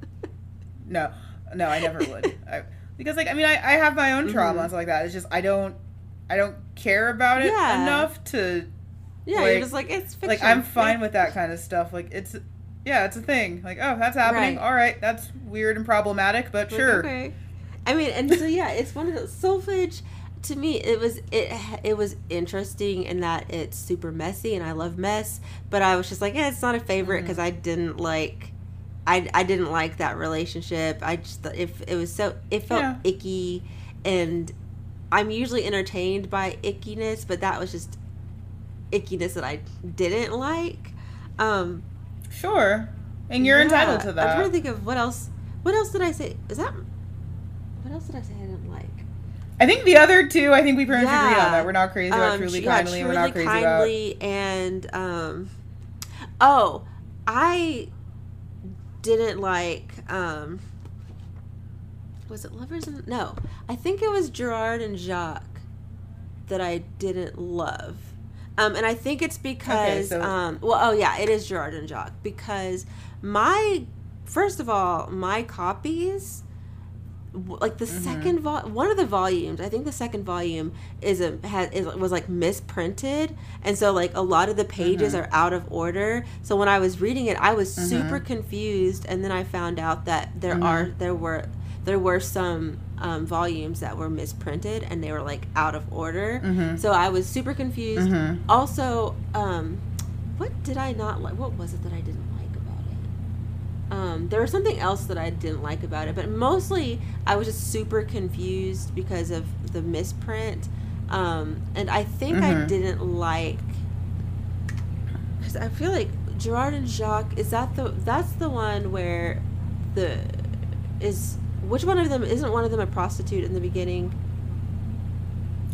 no, no, I never would. I, because, like, I mean, I, I have my own trauma mm-hmm. and stuff like that. It's just I don't, I don't care about it Yeah. enough to, yeah, Like- you're just like it's fiction. like, I'm fine Yeah. with that kind of stuff. Like, it's, yeah, it's a thing. Like, oh, that's happening. Right. All right, that's weird and problematic, but Like, sure. Okay. I mean, and so yeah, it's one of those Solfege. To me, it was it it was interesting in that it's super messy, and I love mess. But I was just like, yeah, it's not a favorite mm-hmm. because I didn't like. I, I didn't like that relationship. I just if it was so it felt Yeah. icky, and I'm usually entertained by ickiness, but that was just ickiness that I didn't like. Um, Sure. And you're yeah, entitled to that. I'm trying to think of what else. What else did I say? Is that what else did I say I didn't like? I think the other two, I think we pretty much agreed Yeah. on that. We're not crazy about Um, truly yeah, kindly, and we're not Truly crazy about. kindly, and um, oh, I didn't like um, was it lovers? And, no, I think it was Gerard and Jacques that I didn't love. Um, and I think it's because, so- um, well, oh yeah, it is Gerard and Jacques because my, first of all, my copies, like the Mhm. second vol, one of the volumes, I think the second volume is a has is, was like misprinted, and so like a lot of the pages Mhm. are out of order. So when I was reading it, I was Mhm. super confused, and then I found out that there Mhm. are there were there were some um, volumes that were misprinted and they were like out of order. Mm-hmm. So I was super confused. Mm-hmm. Also, um, what did I not like? What was it that I didn't like about it? Um, there was something else that I didn't like about it, but mostly I was just super confused because of the misprint. Um, and I think I Mhm. didn't like because I feel like Gerard and Jacques is that the that's the one where the is which one of them isn't one of them a prostitute in the beginning?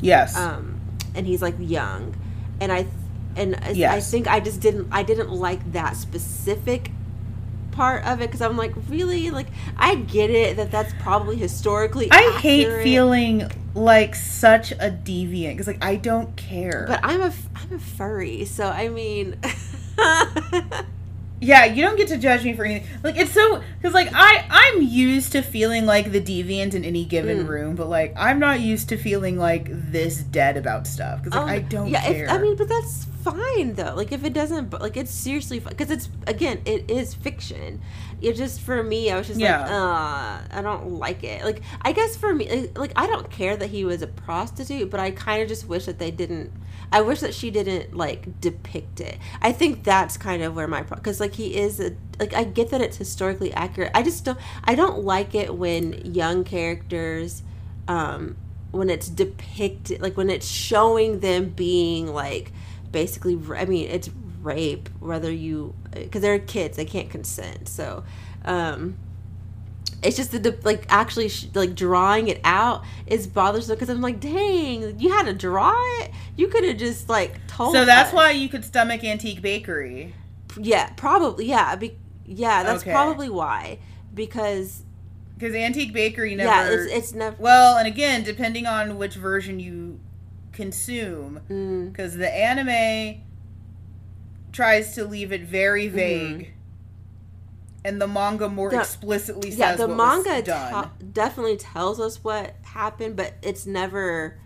Yes. um, and he's like young, and I and I- I think I just didn't I didn't like that specific part of it because I'm like really like I get it that that's probably historically I hate feeling like such a deviant because, like, I don't care. but I'm a I'm a furry so I mean yeah, you don't get to judge me for anything. Like, it's so because, like, I I'm used to feeling like the deviant in any given Mm. room, but like, I'm not used to feeling like this dead about stuff because, like, Um, I don't yeah, care. If, I mean, but that's fine though. Like if it doesn't, like it's seriously because it's again, it is fiction. It just for me, I was just like, uh, I don't like it. Like I guess for me, like, I don't care that he was a prostitute, but I kind of just wish that they didn't. I wish that she didn't like depict it. I think that's kind of where my because like like he is a like I get that it's historically accurate. I just don't I don't like it when young characters um when it's depicted like when it's showing them being like basically I mean it's rape whether you because they're kids they can't consent so um it's just the like actually sh- like drawing it out is bothersome because I'm like, dang, you had to draw it. You could have just like told. So that's us. why you could stomach Antique Bakery. Yeah, probably. Yeah, be, yeah, that's Okay. probably why. Because Because Antique Bakery never. yeah, it's it's never. well, and again, depending on which version you consume, Mm, because the anime tries to leave it very vague, and the manga more Mm-hmm. The- explicitly says yeah, the what manga was done. ta- definitely tells us what happened, but it's never.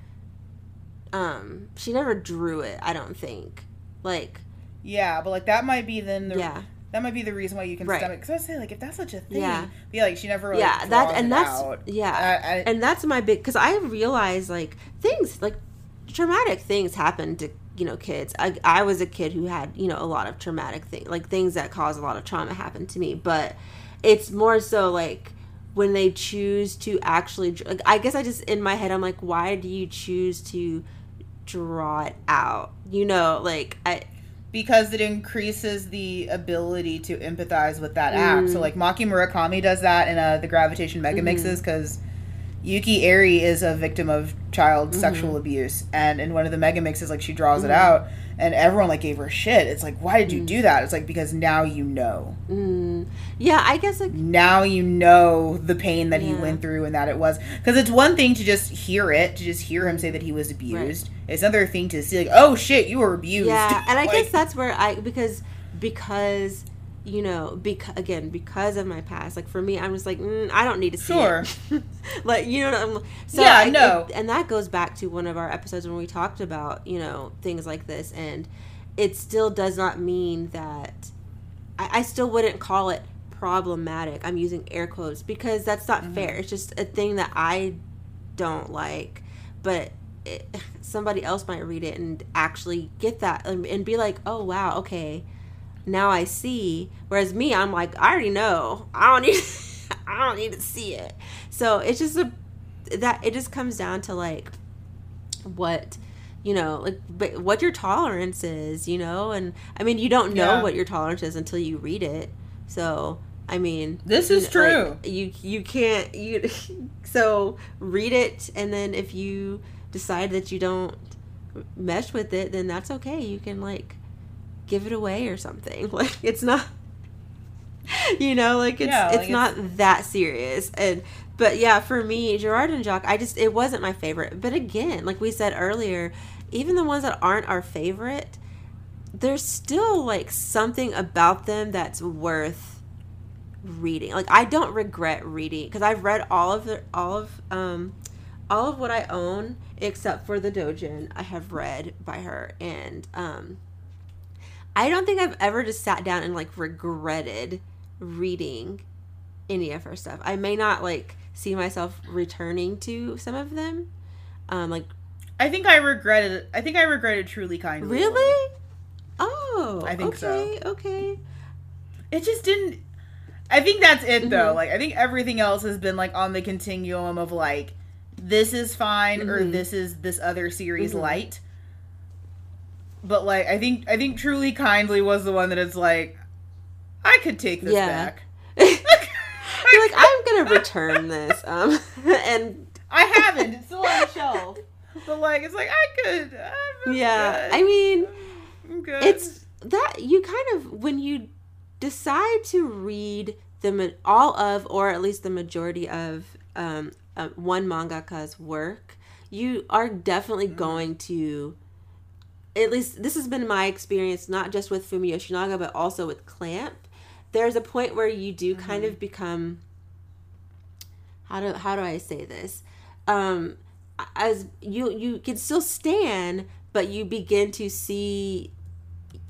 Um, she never drew it. I don't think. Like, yeah, but like that might be then the yeah, that might be the reason why you can Right. stomach. Because I say like if that's such a thing, Yeah. be like she never like, yeah. That and that's out. yeah. I, I, and that's my big because i realize like things like traumatic things happen to you know kids I, I was a kid who had you know a lot of traumatic things like things that cause a lot of trauma happened to me but it's more so like when they choose to actually like i guess i just in my head i'm like why do you choose to draw it out you know like i because it increases the ability to empathize with that act. Mm. So like Maki Murakami does that in uh, the Gravitation Mega Mm-hmm. Mixes because Yuki Eiri is a victim of child Mm-hmm. sexual abuse, and in one of the Mega Mixes, like she draws Mm-hmm. it out, and everyone like gave her shit. It's like, why did you do that? It's like because now you know. mm, yeah i guess like Now you know the pain that he went through and that it was because it's one thing to just hear it, to just hear him say that he was abused. It's another thing to see like, oh shit, you were abused. Yeah, and I Like- guess that's where I because because you know because again because of my past like for me i'm just like mm, i don't need to see Sure. it like you know what I'm, so Yeah, I, no. it- and that goes back to one of our episodes when we talked about you know things like this and it still does not mean that i, I still wouldn't call it problematic i'm using air quotes because that's not Mm-hmm. fair it's just a thing that i don't like but it, somebody else might read it and actually get that and, and be like oh wow okay now i see. Whereas me i'm like i already know. I don't need i don't need to see it. So it's just a that it just comes down to like what you know like but what your tolerance is you know? And i mean you don't know Yeah. what your tolerance is until you read it. So i mean This you is like, true. you you can't you so read it and then if you decide that you don't mesh with it then that's okay. You can like give it away or something. Like it's not you know like it's Yeah, it's like, not that serious. And but yeah for me gerard and jacques i just it wasn't my favorite. But again like we said earlier even the ones that aren't our favorite there's still like something about them that's worth reading. Like i don't regret reading because i've read all of the all of um all of what i own except for the dojin i have read by her. And um i don't think i've ever just sat down and like regretted reading any of her stuff i may not like see myself returning to some of them um like I think I regretted. I think I regretted truly kindly. really oh I think so. okay okay It just didn't. I think that's it though. Mhm. Like I think everything else has been like on the continuum of like this is fine or Mhm. this is this other series Mhm. light. But like I think I think truly kindly was the one that is like I could take this Yeah. back. You're like i'm gonna return this um and I haven't. It's still on the shelf. But like it's like I could. I'm yeah good. i mean I'm good. it's that you kind of when you decide to read the all of or at least the majority of um, uh, one mangaka's work you are definitely going to at least this has been my experience not just with Fumi Yoshinaga but also with Clamp. There's a point where you do kind of become how do how do I say this? Um as you you can still stand but you begin to see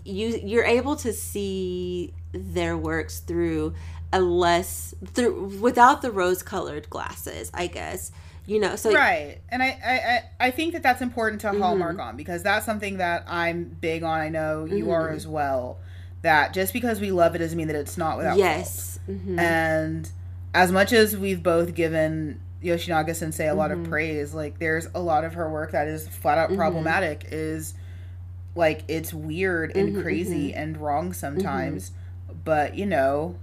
you you're able to see their works through a less through without the rose colored glasses i guess you know so right and I, I I- think that that's important to Mm-hmm. hallmark on because that's something that i'm big on i know you are Mhm. as well that just because we love it doesn't mean that it's not without yes. Mhm. And as much as we've both given Yoshinaga Sensei a lot of Mhm. praise, like there's a lot of her work that is flat out Mhm. problematic. Is like it's weird and Mhm, crazy and wrong sometimes, but you know.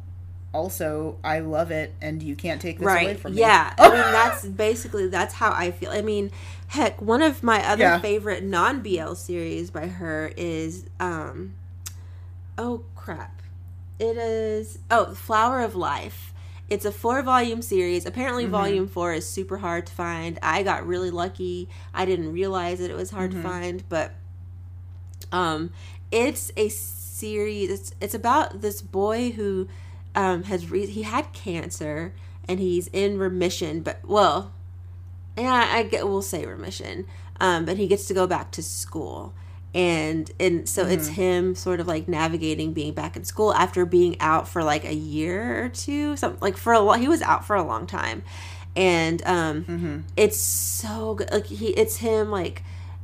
Also, I love it, and you can't take this away from me. yeah i mean that's basically that's how i feel i mean heck one of my other Yeah. favorite non-bl series by her is um oh crap it is oh flower of life it's a four volume series apparently Mhm. volume four is super hard to find i got really lucky i didn't realize that it was hard Mhm. to find but um it's a series it's, it's about this boy who um has re- he had cancer and he's in remission but well yeah i get we'll say remission um but he gets to go back to school and and so it's Mhm. him sort of like navigating being back in school after being out for like a year or two something like for a lot he was out for a long time and um Mm-hmm. it's so good like he it's him like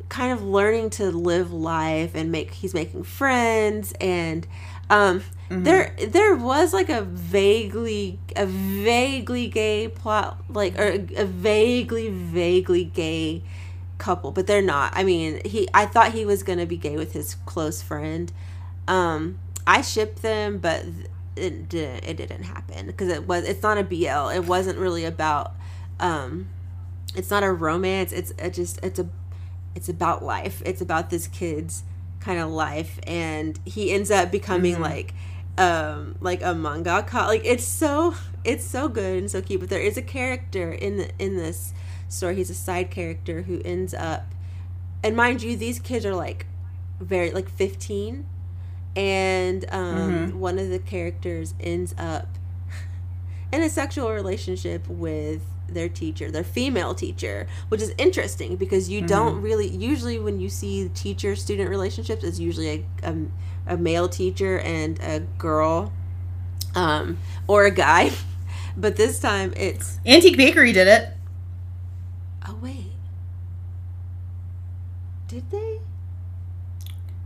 kind of learning to live life and make he's making friends and um Mhm. there there was like a vaguely a vaguely gay plot like or a vaguely vaguely gay couple but they're not. I mean he i thought he was gonna be gay with his close friend. Um i shipped them but it didn't it didn't happen because it was it's not a bl it wasn't really about um it's not a romance. It's it just it's a it's about life. It's about this kid's kind of life and he ends up becoming Mhm. like um like a manga mangaka like it's so it's so good and so cute but there is a character in the in this story he's a side character who ends up and mind you these kids are like very like 15 and um Mhm. one of the characters ends up in a sexual relationship with their teacher, their female teacher, which is interesting because you don't really usually when you see teacher student relationships, it's usually a, a, a male teacher and a girl, um, or a guy. But this time it's Antique Bakery did it. oh wait, did they?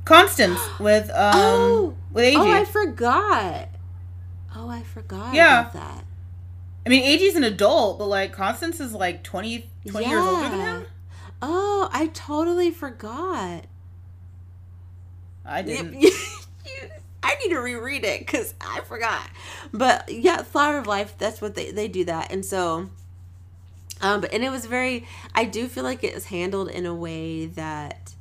Constance with um oh, with Eiji. oh, I forgot. Oh, I forgot Yeah. about that. mean, Eiji's an adult, but like Constance is like 20, 20 years older than him. Oh, I totally forgot. I didn't. I need to reread it because I forgot. But yeah, Flower of Life. That's what they they do that, and so, um, but and it was very. I do feel like it was handled in a way that,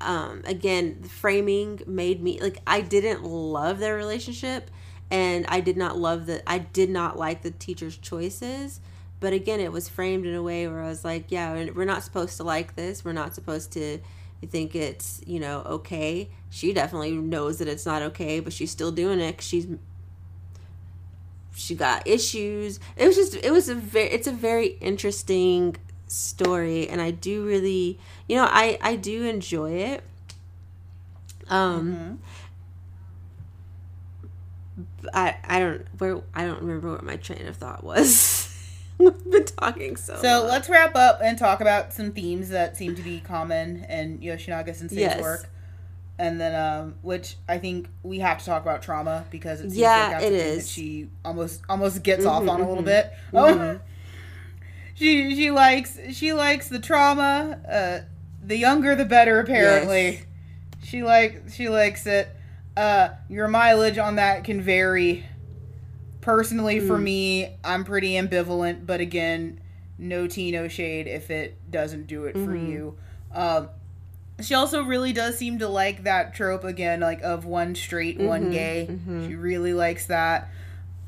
um, again, the framing made me like I didn't love their relationship, and I did not love the. I did not like the teacher's choices. But again, it was framed in a way where I was like, yeah, we're- not supposed to like this. We're not supposed to think it's, you know, okay. She definitely knows that it's not okay, but she's still doing it she's she got issues. It was just it was a very it's a very interesting story and I do really, you know, I I do enjoy it. Um Mhm. I I don't where I don't remember what my train of thought was. We've been talking so. So long. let's wrap up and talk about some themes that seem to be common in Yoshinaga Sensei's Yes. work. And then, um, which I think we have to talk about trauma because it seems Yeah, it is. that she almost almost gets off Mhm, on a little mhm. bit. Mhm. Oh, she she likes she likes the trauma. Uh, the younger the better, apparently. Yes. She like she likes it. Uh, your mileage on that can vary. Personally, for Mm. me, I'm pretty ambivalent, but again, no tea, no shade if it doesn't do it for Mhm. you. Um, she also really does seem to like that trope again, like of one straight, one Mhm, gay. mhm. She really likes that.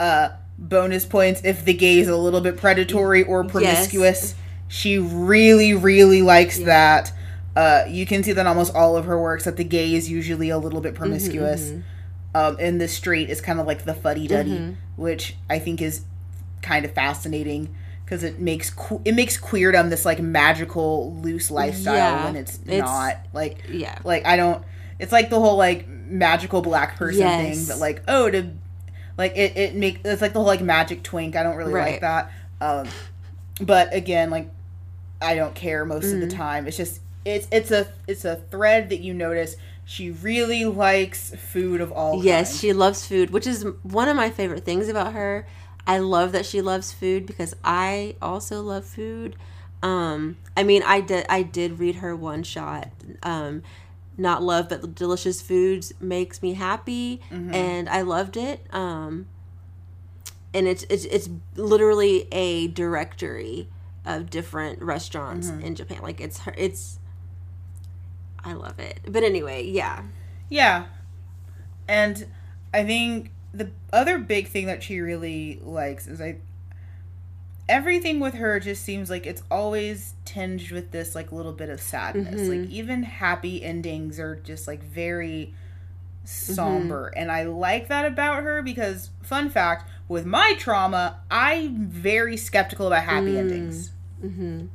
Uh, bonus points if the gay is a little bit predatory or promiscuous. She really, really likes Yeah. that. Uh, you can see that almost all of her works that the gay is usually a little bit Mm-hmm, promiscuous. Um, and the straight is kind of like the fuddy duddy, Mhm. which I think is kind of fascinating because it makes que- it makes queerdom this like magical loose lifestyle Yeah, when it's, it's- not like yeah. like I don't. It's like the whole like magical black person Yes. thing, but like oh to like it it make it's like the whole like magic twink. I don't really like that. Um, but again, like I don't care most of the Mhm. time. It's just it's it's a it's a thread that you notice. She really likes food of all Yes, kinds. she loves food, which is one of my favorite things about her. I love that she loves food because I also love food. Um, I mean, I did I did read her one shot. Um, not love but delicious foods makes me happy, and I loved it. Um, and it's it's it's literally a directory of different restaurants in Japan. Like it's her it's. I love it, but anyway, yeah. Yeah. And I think the other big thing that she really likes is I everything with her just seems like it's always tinged with this like little bit of sadness. Like mm-hmm. even happy endings are just like very mm-hmm. somber and I like that about her because fun fact with my trauma I'm very skeptical about happy endings. Mm-hmm.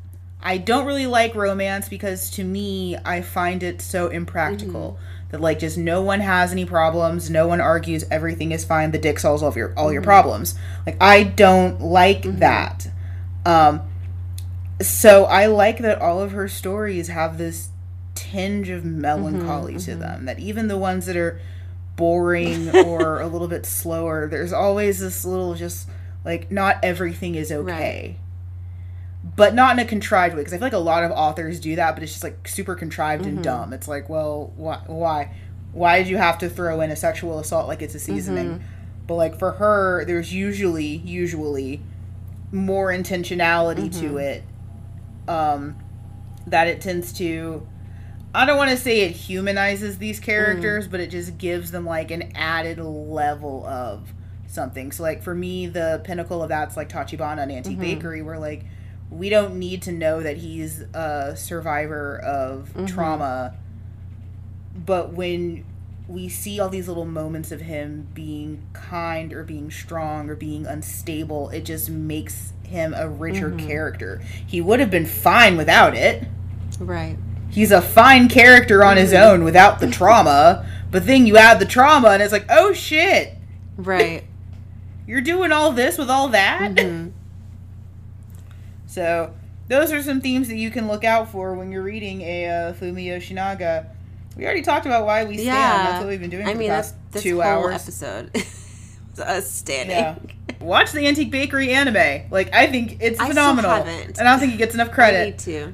I don't really like romance because to me, I find it so impractical mm-hmm. that like just no one has any problems, no one argues, everything is fine, the dick solves all of your all your mm-hmm. problems. Like I don't like mm-hmm. that. Um so I like that all of her stories have this tinge of melancholy to them. That even the ones that are boring or a little bit slower, there's always this little just like not everything is okay but not in a contrived way because I feel like a lot of authors do that, but it's just like super contrived and mm-hmm. dumb. It's like, well, why, why, why did you have to throw in a sexual assault like it's a seasoning? Mm-hmm. But like for her, there's usually usually more intentionality to mm-hmm. it. Um, that it tends to. I don't want to say it humanizes these mm. characters, but it just gives them like an added level of something. So like for me, the pinnacle of that's like Tachibana and Antique Bakery, where like we don't need to know that he's a survivor of mm-hmm. trauma, but when we see all these little moments of him being kind or being strong or being unstable, it just makes him a richer mm-hmm. character. He would have been fine without it Right. he's a fine character on his mm-hmm. own without the trauma. But then you add the trauma, and it's like, oh shit, Right. you're doing all this with all that. Mhm. So those are some themes that you can look out for when you're reading a uh, Fumi Yoshinaga. We already talked about why we stand. Yeah. That's what we've been doing I for mean, that's past this two whole hours. episode. us standing. Yeah. Watch the Antique Bakery anime. Like I think it's I phenomenal, haven't. and I don't think it gets enough I credit. need to.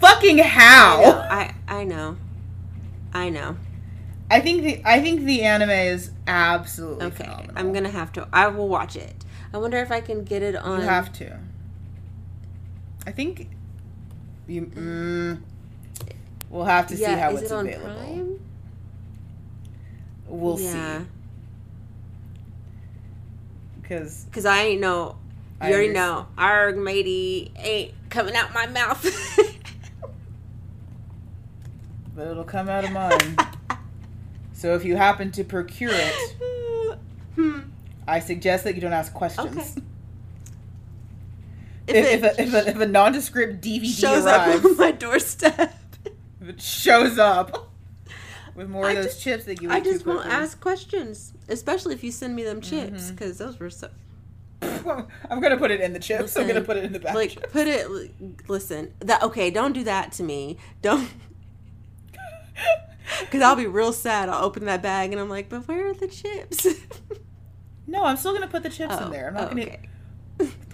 Fucking I know. how? I I know. I know. I think the I think the anime is absolutely Okay, phenomenal. I'm gonna have to. I will watch it. I wonder if I can get it on. You have to. I think you. Mm, we'll have to see yeah, how is it's it on available. Prime? We'll yeah, see. Because because I ain't know. I You already underst- know. Arg, matey, ain't coming out my mouth. but it'll come out of mine. so if you happen to procure it, Hmm. I suggest that you don't ask questions. Okay. If, if, a, if, a, if a nondescript DVD shows up arrives, on my doorstep, if it shows up with more I of those just- chips that you I just won't ask questions, especially if you send me them chips, Mm-hmm. because those were so. I'm gonna put it in the chips. I'm gonna put it in the bag. Like, put it. Listen, that okay? Don't do that to me. Don't. Because I'll be real sad. I'll open that bag and I'm like, but where are the chips? no, I'm still gonna put the chips Oh, in there. I'm not oh, gonna. okay.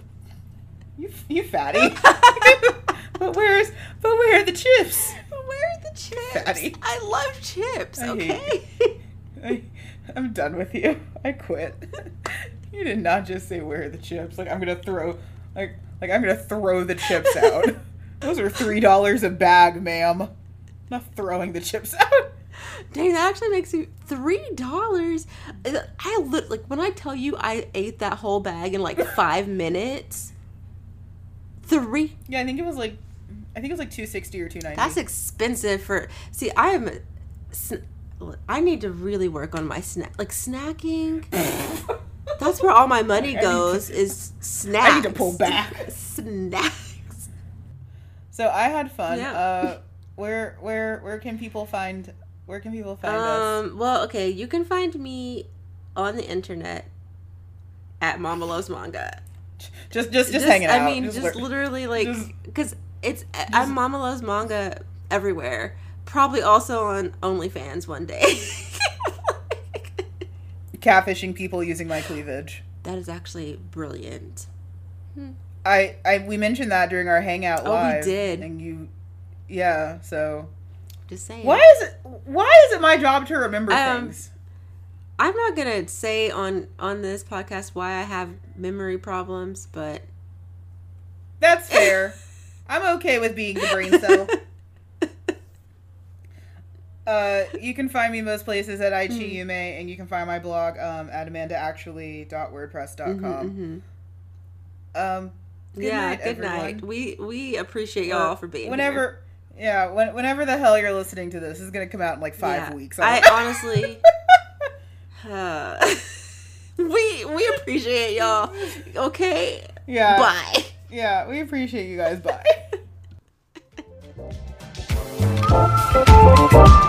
You, you fatty. but where's but where are the chips? Where are the chips? Fatty. I love chips. I Okay. I, I'm done with you. I quit. You did not just say where are the chips. Like I'm gonna throw like like I'm gonna throw the chips out. Those are three dollars a bag, ma'am. I'm not throwing the chips out. Dang, that actually makes you three dollars. I look like when I tell you I ate that whole bag in like five minutes. Three. Yeah, I think it was like I think it was like two sixty or two ninety. That's expensive for. See, I'm. I need to really work on my snack, like snacking. That's where all my money goes to- is snacks. I need to pull back. Snacks. So I had fun. Yeah. Uh, where where where can people find where can people find us? Um. Well, okay. You can find me on the internet at Mama Loves Manga. Just just just, hanging out. I mean, just, lur- literally like because it's I'm Mama Loves Manga everywhere, probably also on OnlyFans one day. Catfishing people using my cleavage. that is actually brilliant. I, I we mentioned that during our hangout Oh, we did. And you yeah, so Just saying. why is it why is it my job to remember Um, things? I'm not gonna say on on this podcast why I have memory problems, but That's fair. I'm okay with being the brain cell. Uh, you can find me most places at Hmm. IGUMA, and you can find my blog um, at amandaactually.wordpress.com. Mhm, Um, mhm. Good yeah, night, good everyone. night. We we appreciate y'all uh, for being whenever, yeah, when, whenever the hell you're listening to this, this is gonna come out in like five Yeah. weeks. I know. honestly, uh, we we appreciate y'all. Okay, yeah, bye. yeah, we appreciate you guys. Bye.